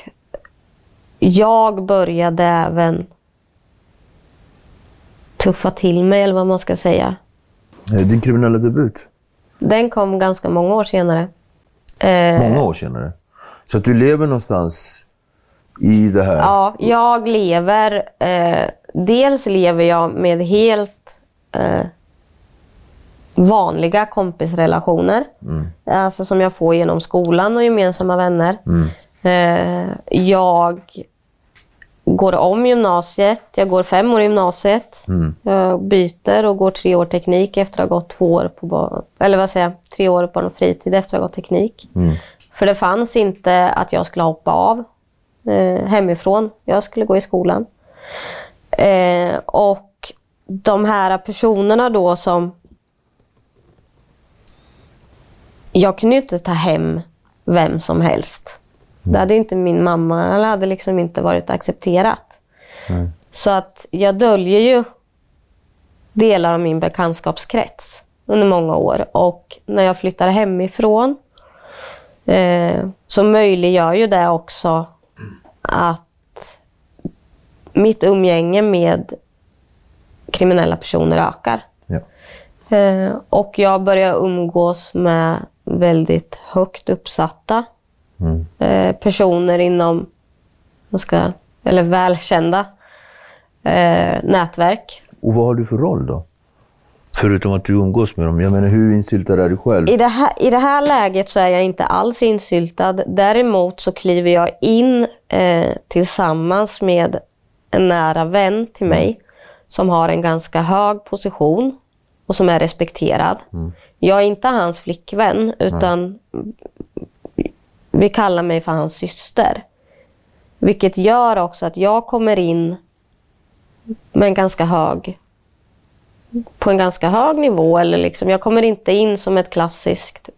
jag började även tuffa till mig, eller vad man ska säga. Eh, Din kriminella debut? Den kom ganska många år senare. Eh, Många år senare. Så att du lever någonstans i det här? Ja, jag lever... Eh, dels lever jag med helt eh, vanliga kompisrelationer. Alltså som jag får genom skolan och gemensamma vänner. Eh, jag går om gymnasiet. Jag går fem år i gymnasiet. Jag byter och går tre år teknik efter att ha gått två år på ba- eller vad säger jag, tre år på barn och fritid efter att ha gått teknik. För det fanns inte att jag skulle hoppa av eh, hemifrån. Jag skulle gå i skolan. Eh, och de här personerna då som... Jag kunde ju inte ta hem vem som helst. Det hade inte min mamma, eller hade liksom inte varit accepterat. Så att jag döljer ju delar av min bekantskapskrets under många år. Och när jag flyttar hemifrån eh, så möjliggör ju det också att mitt umgänge med kriminella personer ökar. Ja. Eh, och jag börjar umgås med väldigt högt uppsatta eh, personer inom, vad ska, eller välkända eh, nätverk. Och vad har du för roll då? Förutom att du umgås med dem. Jag menar, hur insyltad är du själv? I det, här, I det här läget så är jag inte alls insyltad. Däremot så kliver jag in eh, tillsammans med en nära vän till mig som har en ganska hög position och som är respekterad. Jag är inte hans flickvän utan vi kallar mig för hans syster. Vilket gör också att jag kommer in med en ganska hög på en ganska hög nivå. Eller liksom, jag kommer inte in som ett klassiskt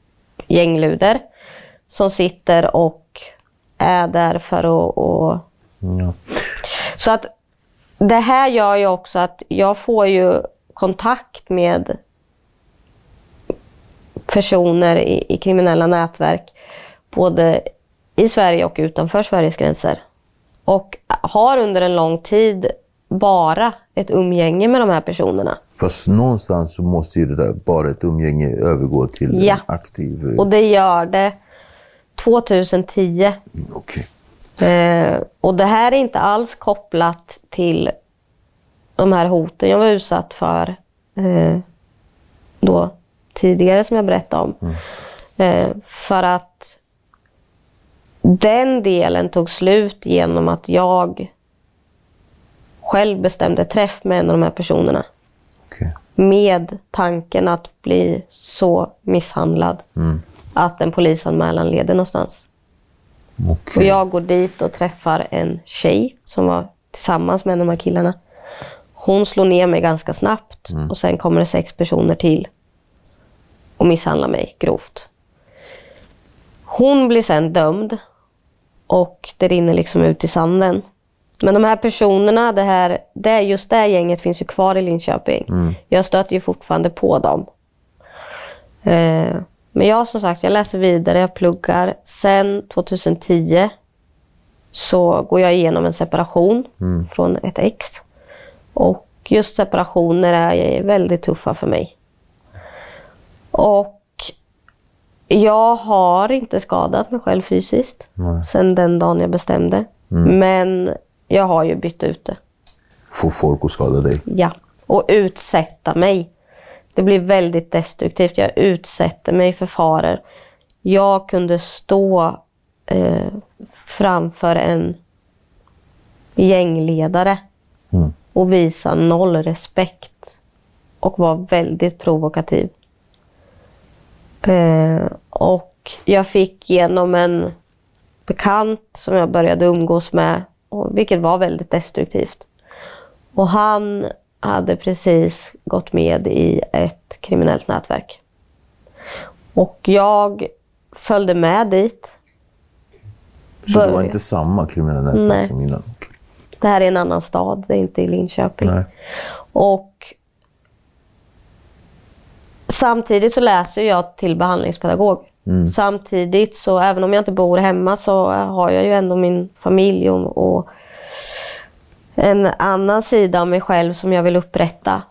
gängluder som sitter och är där för att... Och... Ja. Så att det här gör ju också att jag får ju kontakt med personer i, i kriminella nätverk både i Sverige och utanför Sveriges gränser. Och har under en lång tid bara ett umgänge med de här personerna. Fast någonstans så måste ju det där, bara ett umgänge, övergå till Ja. aktiv... eh, Och det gör det 2010. Okej. Eh, och det här är inte alls kopplat till de här hoten jag var utsatt för eh, då tidigare som jag berättade om. Eh, för att den delen tog slut genom att jag själv bestämde träff med en av de här personerna. Okej. Med tanken att bli så misshandlad att en polisanmälan leder någonstans. Och Okej. jag går dit och träffar en tjej som var tillsammans med en av de här killarna. Hon slår ner mig ganska snabbt och sen kommer det sex personer till och misshandlar mig grovt. Hon blir sen dömd och det rinner liksom ut i sanden. Men de här personerna, det här, det, just det här gänget finns ju kvar i Linköping. Jag stöter ju fortfarande på dem. Eh, men jag som sagt, jag läser vidare, jag pluggar. Sen 2010 så går jag igenom en separation från ett ex. Och just separationer är väldigt tuffa för mig. Och jag har inte skadat mig själv fysiskt sen den dagen jag bestämde. Men jag har ju bytt ut det. Få folk att skada dig. Ja, och utsätta mig. Det blir väldigt destruktivt. Jag utsätter mig för faror. Jag kunde stå eh, framför en gängledare och visa noll respekt och vara väldigt provokativ. Eh, och jag fick genom en bekant som jag började umgås med, och, vilket var väldigt destruktivt. Och han hade precis gått med i ett kriminellt nätverk. Och jag följde med dit. Så det var inte samma kriminella nätverk Nej. som innan? Det här är en annan stad, det är inte i Linköping. Nej. Och samtidigt så läser jag till behandlingspedagog. Samtidigt så även om jag inte bor hemma så har jag ju ändå min familj och, och en annan sida av mig själv som jag vill upprätta.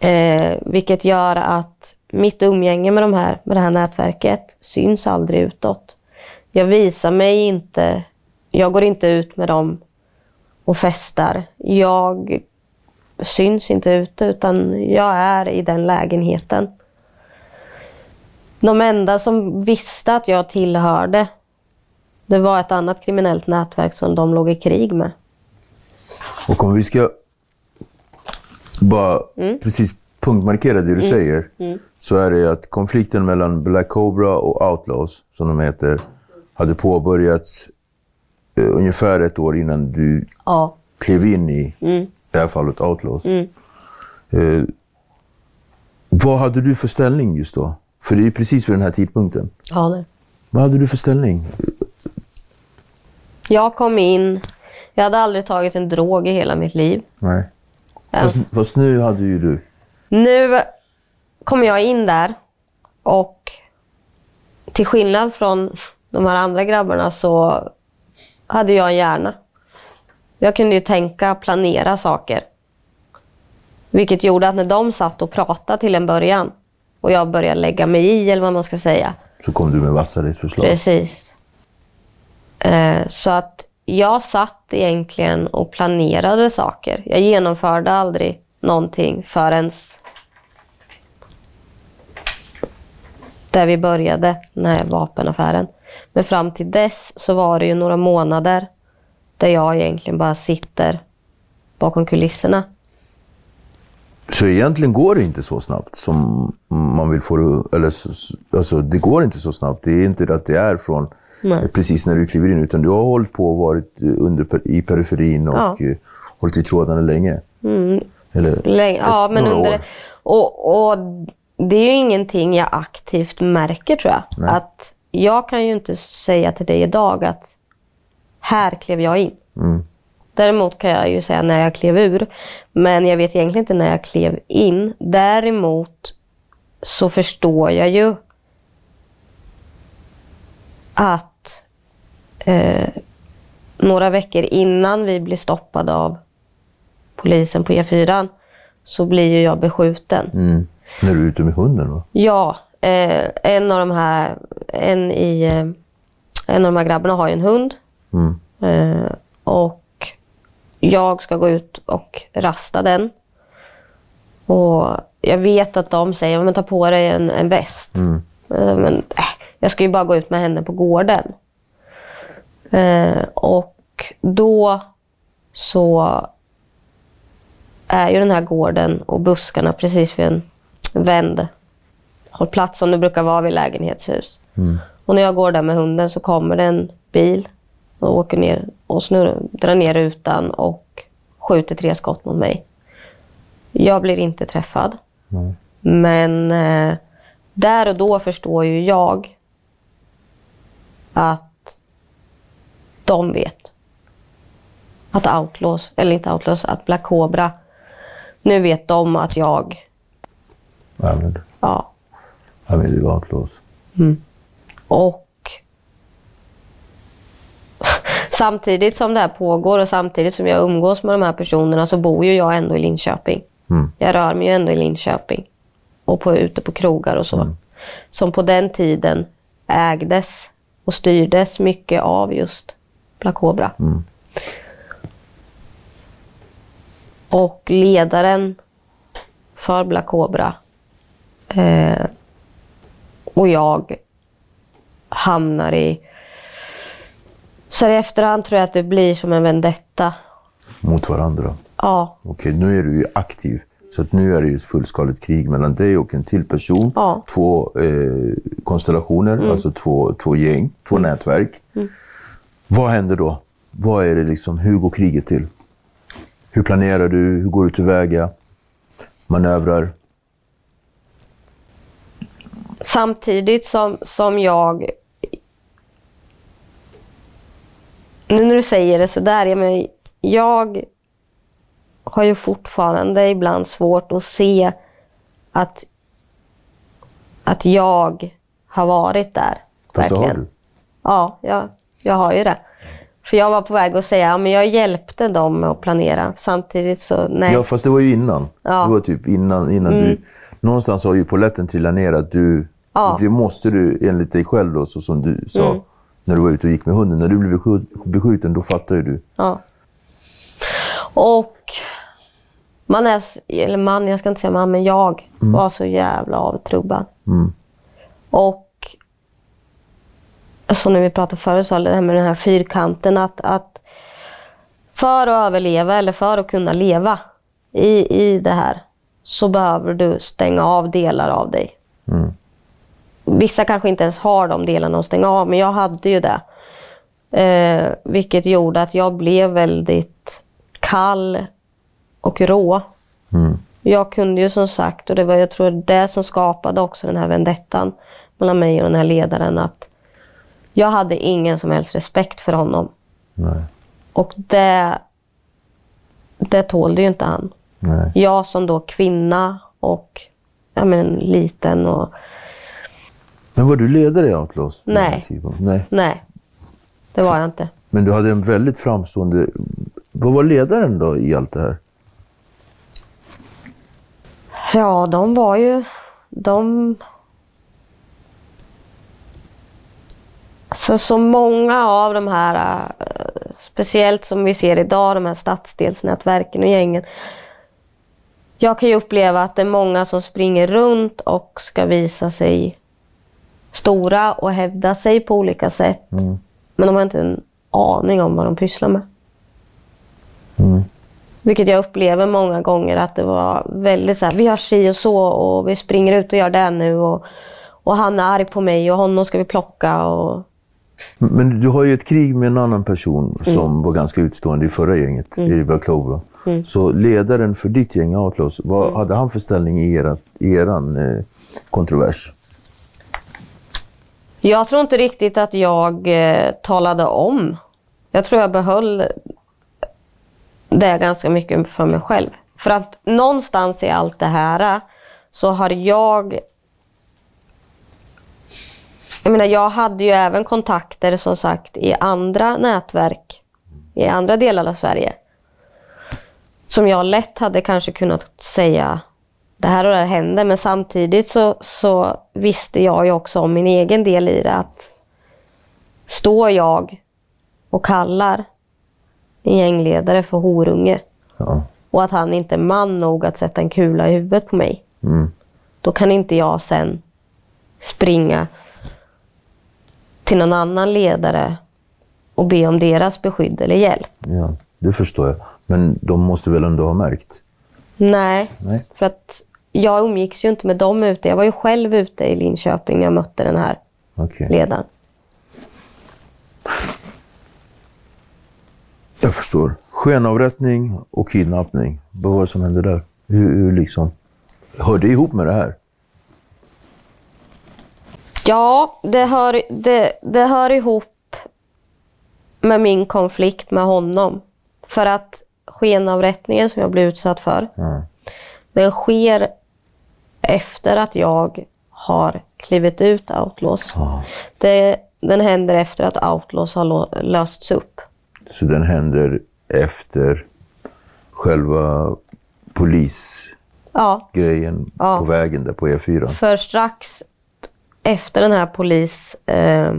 Eh, vilket gör att mitt umgänge med, de här, med det här nätverket syns aldrig utåt. Jag visar mig inte, jag går inte ut med dem och festar. Jag syns inte ute utan jag är i den lägenheten. De enda som visste att jag tillhörde, det var ett annat kriminellt nätverk som de låg i krig med. Och om vi ska bara Mm. precis punktmarkera det du säger, så är det att konflikten mellan Black Cobra och Outlaws, som de heter, hade påbörjats eh, ungefär ett år innan du Ja. klev in i det här fallet Outlaws. Eh, vad hade du för ställning just då? För det är ju precis vid den här tidpunkten. ja det. Vad hade du för ställning? Jag kom in, jag hade aldrig tagit en drog i hela mitt liv. Nej. Ja. Fast, fast nu hade ju du... Nu kom jag in där och till skillnad från de här andra grabbarna så hade jag en hjärna. Jag kunde ju tänka, planera saker. Vilket gjorde att när de satt och pratade till en början och jag började lägga mig i, eller vad man ska säga. Så kom du med Vassares förslag. Precis. Eh, så att jag satt egentligen och planerade saker. Jag genomförde aldrig någonting förrän där vi började, den här vapenaffären. Men fram till dess så var det ju några månader där jag egentligen bara sitter bakom kulisserna. Så egentligen går det inte så snabbt som man vill få det... Eller, så- så- alltså, det går inte så snabbt. Det är inte att det är från Nej. precis när du kliver in, utan du har hållit på och varit eh, under, i periferin och Ja. eh, hållit i trådarna länge. Eller, Länge, ja, ett- men under år. och, och det är ju ingenting jag aktivt märker tror jag. Nej. Att jag kan ju inte säga till dig idag att här klev jag in. Mm. Däremot kan jag ju säga när jag klev ur. Men jag vet egentligen inte när jag klev in. Däremot så förstår jag ju att eh, några veckor innan vi blir stoppade av polisen på E4 så blir ju jag beskjuten. Mm. När du är ute med hunden va? Ja, eh, en av de här, en i, eh, en av de här grabbarna har ju en hund. Mm. Eh, och jag ska gå ut och rasta den. Och jag vet att de säger, men ta på dig en, en väst. Mm. Eh, Men äh, jag ska ju bara gå ut med henne på gården. Eh, och då så är ju den här gården och buskarna precis vid en vänd hållplats som det brukar vara vid lägenhetshus. Och när jag går där med hunden så kommer det en bil och åker ner och snurrar, drar ner rutan och skjuter tre skott mot mig. Jag blir inte träffad. Men eh, där och då förstår ju jag att de vet. Att Outlaws, eller inte Outlaws, att Black Cobra, nu vet de att jag, Använder. ja, Använder du outlaws. Och samtidigt som det här pågår och samtidigt som jag umgås med de här personerna så bor ju jag ändå i Linköping. Mm. Jag rör mig ju ändå i Linköping. Och på, ute på krogar och så. Som på den tiden ägdes och styrdes mycket av just Black Cobra. Och ledaren för Black Cobra eh, och jag hamnar i... Så i efterhand tror jag att det blir som en vendetta. Mot varandra. Ja, Okej, nu är du ju aktiv. Så att nu är det ju ett fullskaligt krig mellan dig och en till person. Ja. Mm. Två eh, konstellationer, alltså två, två gäng, två nätverk. Vad händer då? Vad är det liksom, hur går kriget till? Hur planerar du? Hur går du tillväga? Manövrar? samtidigt som, som jag nu när du säger det sådär, jag, menar, jag har ju fortfarande ibland svårt att se att, att jag har varit där. Fast det har verkligen. du. Ja, jag, jag har ju det. För jag var på väg att säga, ja, men jag hjälpte dem med att planera. Samtidigt så, nej. Ja, fast det var ju innan. Ja. Det var typ innan, innan du... Någonstans har ju polletten trillat ner att du... Ja. Det måste du enligt dig själv då, så som du sa när du var ute och gick med hunden. När du blev beskjut- beskjuten, då fattar ju du. Ja. Och man är, eller man, jag ska inte säga man, men jag var så jävla avtrubbad. Och som när vi pratade förut, så det här med den här fyrkanten, att, att för att överleva eller för att kunna leva i, i det här så behöver du stänga av delar av dig. Vissa kanske inte ens har de delarna att stänga av, men jag hade ju det. Eh, vilket gjorde att jag blev väldigt kall och rå. Jag kunde ju som sagt, och det var jag tror det som skapade också den här vendettan mellan mig och den här ledaren, att jag hade ingen som helst respekt för honom. Nej. Och det, det tålde ju inte han. Nej. Jag som då kvinna och ja, men, liten och Men var du ledare i Outlaws? Nej. Nej. nej, det var jag inte. Men du hade en väldigt framstående... Vad var ledaren då i allt det här? Ja, de var ju... De... Så, så många av de här, eh, speciellt som vi ser idag, de här stadsdelsnätverken och gängen. Jag kan ju uppleva att det är många som springer runt och ska visa sig stora och hävda sig på olika sätt. Men de har inte en aning om vad de pysslar med. Vilket jag upplever många gånger att det var väldigt så här, vi har si och så och vi springer ut och gör det nu och, och han är arg på mig och honom ska vi plocka och Men du har ju ett krig med en annan person som var ganska utstående i förra gänget, i River Clover. Så ledaren för ditt gäng Outlaws, vad hade han för ställning i, era, i eran eh, kontrovers? Jag tror inte riktigt att jag eh, talade om. Jag tror jag behöll det ganska mycket för mig själv. För att någonstans i allt det här eh, så har jag... Jag menar, jag hade ju även kontakter som sagt i andra nätverk i andra delar av Sverige. Som jag lätt hade kanske kunnat säga det här och det här hände. Men samtidigt så, så visste jag ju också om min egen del i det. Att står jag och kallar en gängledare för horunge Ja. och att han inte är man nog att sätta en kula i huvudet på mig. Då kan inte jag sen springa till någon annan ledare och be om deras beskydd eller hjälp. Ja, det förstår jag. Men de måste väl ändå ha märkt? Nej, Nej. för att jag umgicks ju inte med dem ute. Jag var ju själv ute i Linköping när jag mötte den här Okej. ledaren. Jag förstår. Skenavrättning och kidnappning. Vad var det som hände där? Hur, hur liksom... Hör det ihop med det här? Ja, det hör, det, det hör ihop med min konflikt med honom. För att skenavrättningen som jag blev utsatt för, den sker efter att jag har klivit ut Outlaws. Det, den händer efter att Outlaws har lösts upp. Så den händer efter själva polisgrejen Ja. på vägen där på E E4. För strax efter den här polis eh,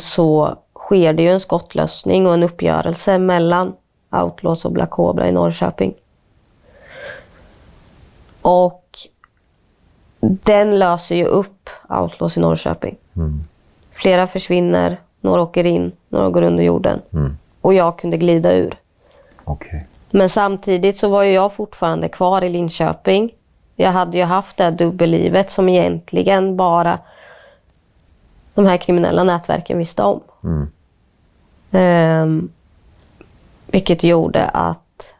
så sker det ju en skottlösning och en uppgörelse mellan Outlaws och Black Cobra i Norrköping. Och den löser ju upp Outlaws i Norrköping. Flera försvinner, några åker in, några går under jorden. Och jag kunde glida ur. Okej. Men samtidigt så var jag fortfarande kvar i Linköping. Jag hade ju haft det här dubbellivet som egentligen bara de här kriminella nätverken visste om. Ehm, vilket gjorde att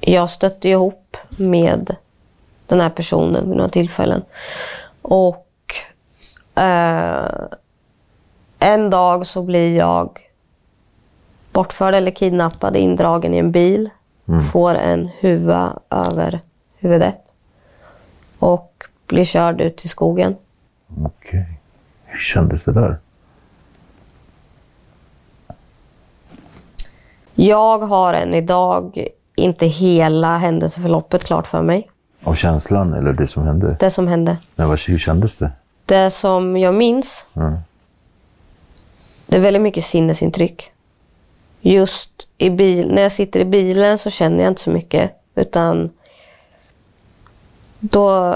jag stötte ihop med den här personen vid några tillfällen. Och eh, En dag så blir jag bortförd eller kidnappad, indragen i en bil. Får en huva över huvudet. Och blir körd ut i skogen. Okej. Hur kändes det där? Jag har än idag inte hela händelseförloppet klart för mig. Av känslan eller det som hände? Det som hände. Men vad, hur kändes det? Det som jag minns, det är väldigt mycket sinnesintryck. Just i bil, när jag sitter i bilen så känner jag inte så mycket. Utan då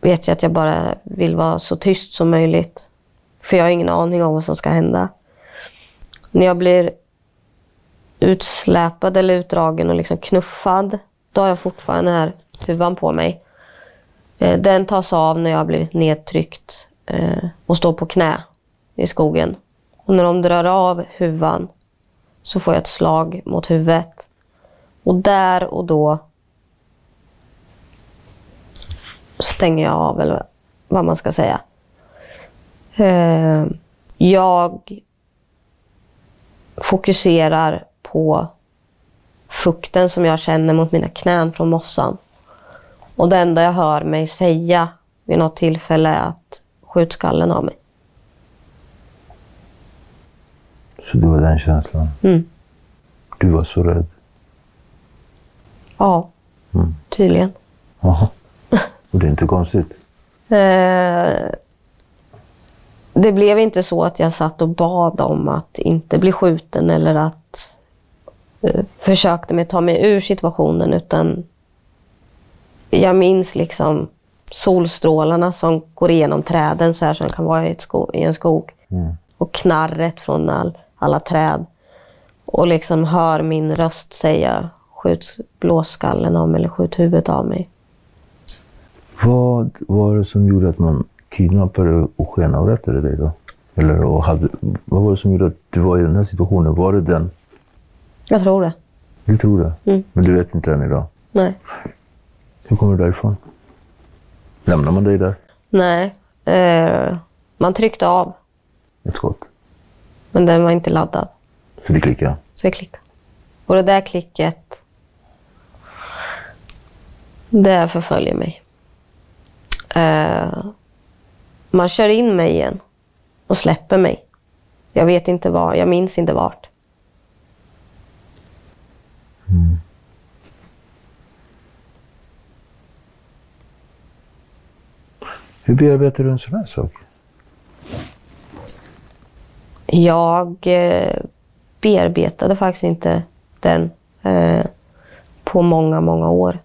vet jag att jag bara vill vara så tyst som möjligt. För jag har ingen aning om vad som ska hända. När jag blir utsläpad eller utdragen och liksom knuffad, då har jag fortfarande den här huvan på mig. Eh, den tas av när jag blir nedtryckt eh, och står på knä i skogen. Och när de drar av huvan så får jag ett slag mot huvudet. Och där och då stänger jag av, eller vad man ska säga. Eh, jag fokuserar på fukten som jag känner mot mina knän från mossan. Och det enda jag hör mig säga vid något tillfälle är att skjut skallen av mig. Så det var den känslan? Mm. Du var så rädd? Ja, tydligen. Jaha. Och det är inte konstigt? Eh, det blev inte så att jag satt och bad om att inte bli skjuten eller att försökte mig ta mig ur situationen utan jag minns liksom solstrålarna som går igenom träden så här som kan vara i, ett sko- i en skog. Och knarret från all, alla träd. Och liksom hör min röst säga skjut blåskallen av mig eller skjut huvudet av mig. Vad var det som gjorde att man kidnappade och skenavrättade dig då? Eller och hade, vad var det som gjorde att du var i den här situationen? Var det den? Jag tror det. Du tror det? Mm. Men du vet inte än idag? Nej. Hur kommer du därifrån? Lämnar man dig där? Nej. Eh, man tryckte av, Ett skott? men den var inte laddad. Så det klickade? Så jag klickade. Och det där klicket, det förföljer mig. Eh, man kör in mig igen och släpper mig. Jag vet inte var, jag minns inte vart. Hur bearbetar du en sån här sak? Jag eh, bearbetade faktiskt inte den eh, på många, många år.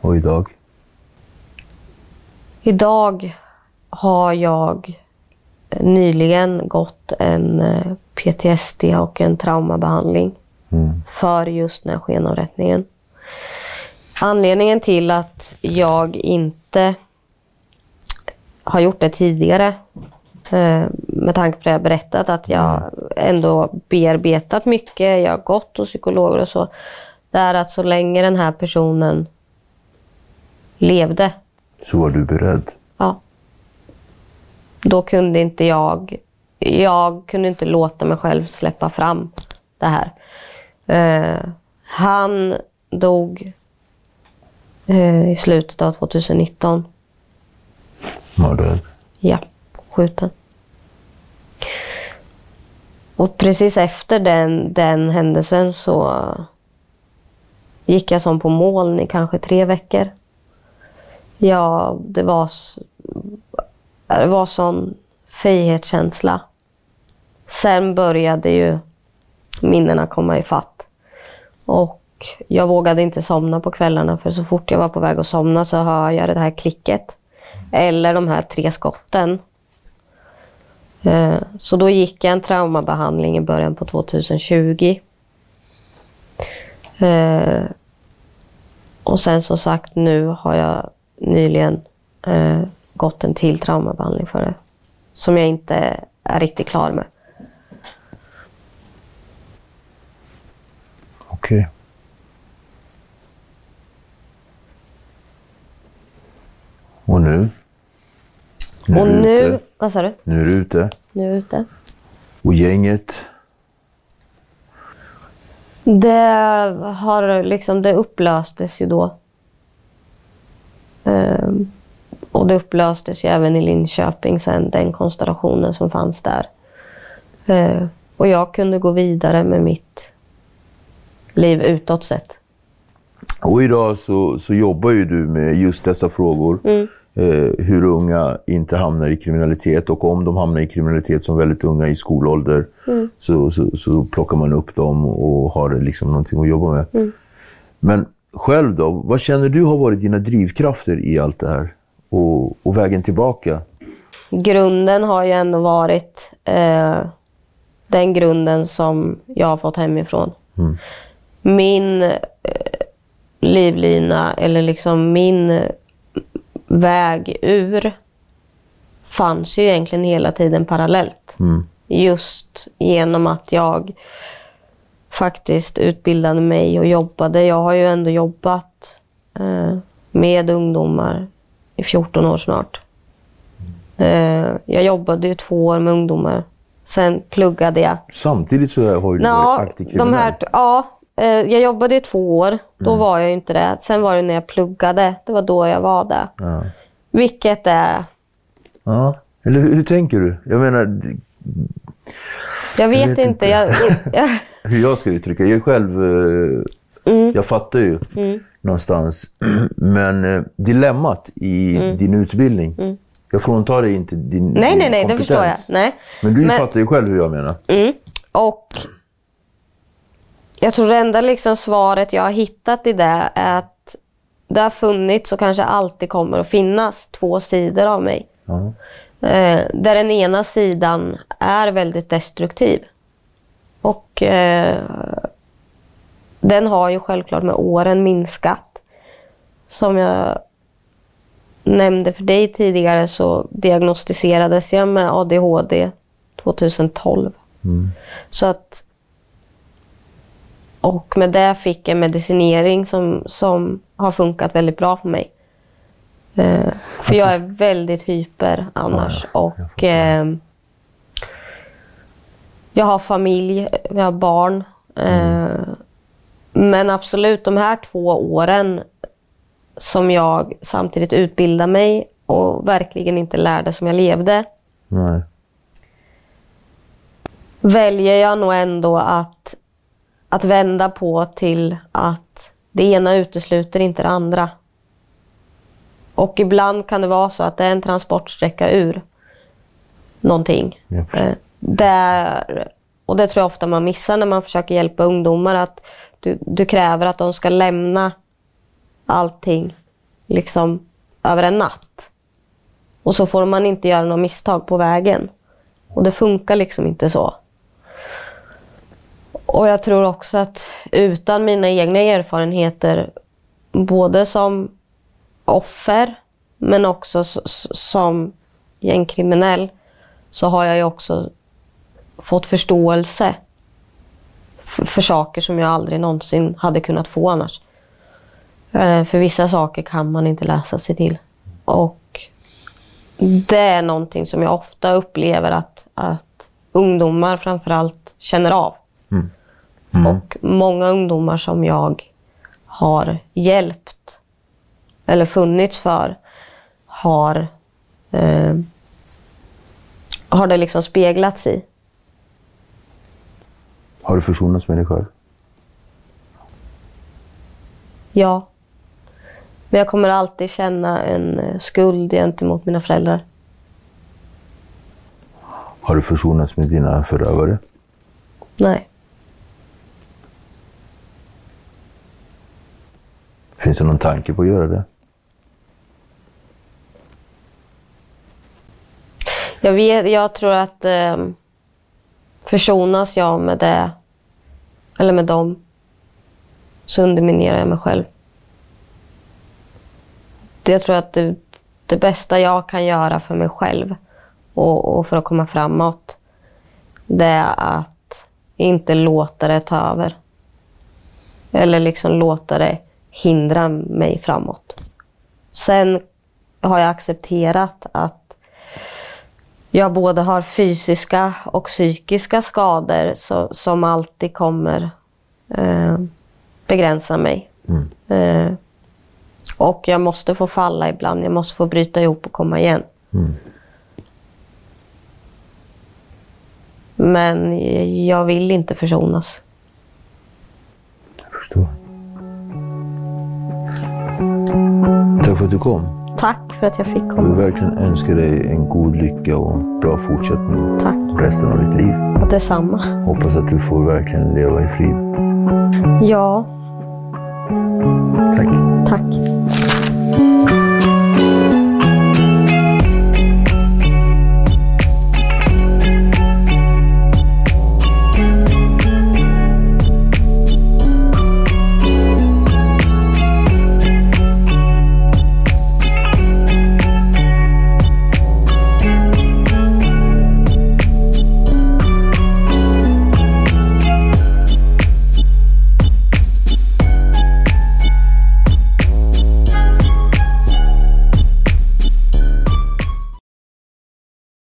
Och idag? Idag har jag nyligen gått en eh, PTSD och en traumabehandling för just den här skenavrättningen. Anledningen till att jag inte har gjort det tidigare eh, med tanke på det jag berättat, att jag ändå bearbetat mycket, jag har gått hos psykologer och så. Det är att så länge den här personen levde Så var du beredd? Ja. Då kunde inte jag... Jag kunde inte låta mig själv släppa fram det här. Eh, han dog eh, i slutet av 2019. Mördad? Ja, skjuten. Och precis efter den, den händelsen så gick jag som på moln i kanske tre veckor. Ja, det var, det var sån frihetskänsla. Sen började ju minnena komma ifatt. Och jag vågade inte somna på kvällarna för så fort jag var på väg att somna så hör jag det här klicket. Eller de här tre skotten. Eh, så då gick jag en traumabehandling i början på 2020. Eh, och sen som sagt nu har jag nyligen eh, gått en till traumabehandling för det. Som jag inte är riktigt klar med. Okej. Och nu? När Och nu ute, Vad sa du? Nu är du ute. Nu är ute. Och gänget. Det har liksom, det upplöstes ju då. Ehm, och det upplöstes ju även i Linköping sen, den konstellationen som fanns där. Ehm, och jag kunde gå vidare med mitt liv utåt sett. Och idag så, så jobbar ju du med just dessa frågor. Eh, hur unga inte hamnar i kriminalitet och om de hamnar i kriminalitet som väldigt unga i skolålder så, så, så plockar man upp dem och har liksom någonting att jobba med. Men själv då, vad känner du har varit dina drivkrafter i allt det här? Och, och vägen tillbaka? Grunden har ju ändå varit eh, den grunden som jag har fått hemifrån. Min eh, livlina, eller liksom min väg ur, fanns ju egentligen hela tiden parallellt. Just genom att jag faktiskt utbildade mig och jobbade. Jag har ju ändå jobbat eh, med ungdomar i 14 år snart. Eh, jag jobbade ju två år med ungdomar. Sen pluggade jag. Samtidigt så har du Ja, varit aktiv de kriminell. här, ja, jag jobbade i två år. Då var jag inte det. Sen var det när jag pluggade. Det var då jag var det. Ja. Vilket är... Ja. Eller hur, hur tänker du? Jag menar, Jag vet, vet inte. inte. Jag, jag, hur jag ska uttrycka Jag själv, eh, Mm. jag fattar ju någonstans. Men eh, dilemmat i din utbildning. Jag fråntar dig inte din Mm. nej, din nej, nej. Det kompetens. förstår jag. Nej. Men du Men- fattar ju själv hur jag menar. Och jag tror det enda liksom svaret jag har hittat i det är att det har funnits och kanske alltid kommer att finnas två sidor av mig. Eh, där den ena sidan är väldigt destruktiv. Och eh, den har ju självklart med åren minskat. Som jag nämnde för dig tidigare så diagnostiserades jag med ADHD 2012. Så att och med det fick jag medicinering som, som har funkat väldigt bra för mig. Eh, för jag är väldigt hyper annars. och eh, Jag har familj, jag har barn. Eh, men absolut, de här två åren som jag samtidigt utbildade mig och verkligen inte lärde som jag levde Nej. väljer jag nog ändå att, att vända på till att det ena utesluter inte det andra. Och ibland kan det vara så att det är en transportsträcka ur någonting. Eh, Där, och det tror jag ofta man missar när man försöker hjälpa ungdomar. Att du, du kräver att de ska lämna allting liksom över en natt. Och så får man inte göra några misstag på vägen. Och det funkar liksom inte så. Och jag tror också att utan mina egna erfarenheter, både som offer men också som gängkriminell, så har jag ju också fått förståelse för saker som jag aldrig någonsin hade kunnat få annars. Eh, för vissa saker kan man inte läsa sig till. Och det är någonting som jag ofta upplever att, att ungdomar framförallt känner av. Och många ungdomar som jag har hjälpt eller funnits för har, eh, har det liksom speglats i. Har du försonats med dig själv? Ja. Men jag kommer alltid känna en eh, skuld gentemot mina föräldrar. Har du försonats med dina förövare? Nej. Finns det någon tanke på att göra det? Jag, vet, jag tror att eh, försonas jag med det, eller med dem, så underminerar jag mig själv. Det, jag tror att det, det bästa jag kan göra för mig själv och, och för att komma framåt, det är att inte låta det ta över. Eller liksom låta det hindra mig framåt. Sen har jag accepterat att jag både har fysiska och psykiska skador så, som alltid kommer eh, begränsa mig. Eh, och jag måste få falla ibland. Jag måste få bryta ihop och komma igen. Men jag vill inte försonas. Jag förstår. Tack för att du kom. Tack för att jag fick Jag komma. vill verkligen önska dig en god lycka och bra fortsättning Tack. resten av ditt liv. Och detsamma. Hoppas att du får verkligen leva i frid. Ja, Tack. tack.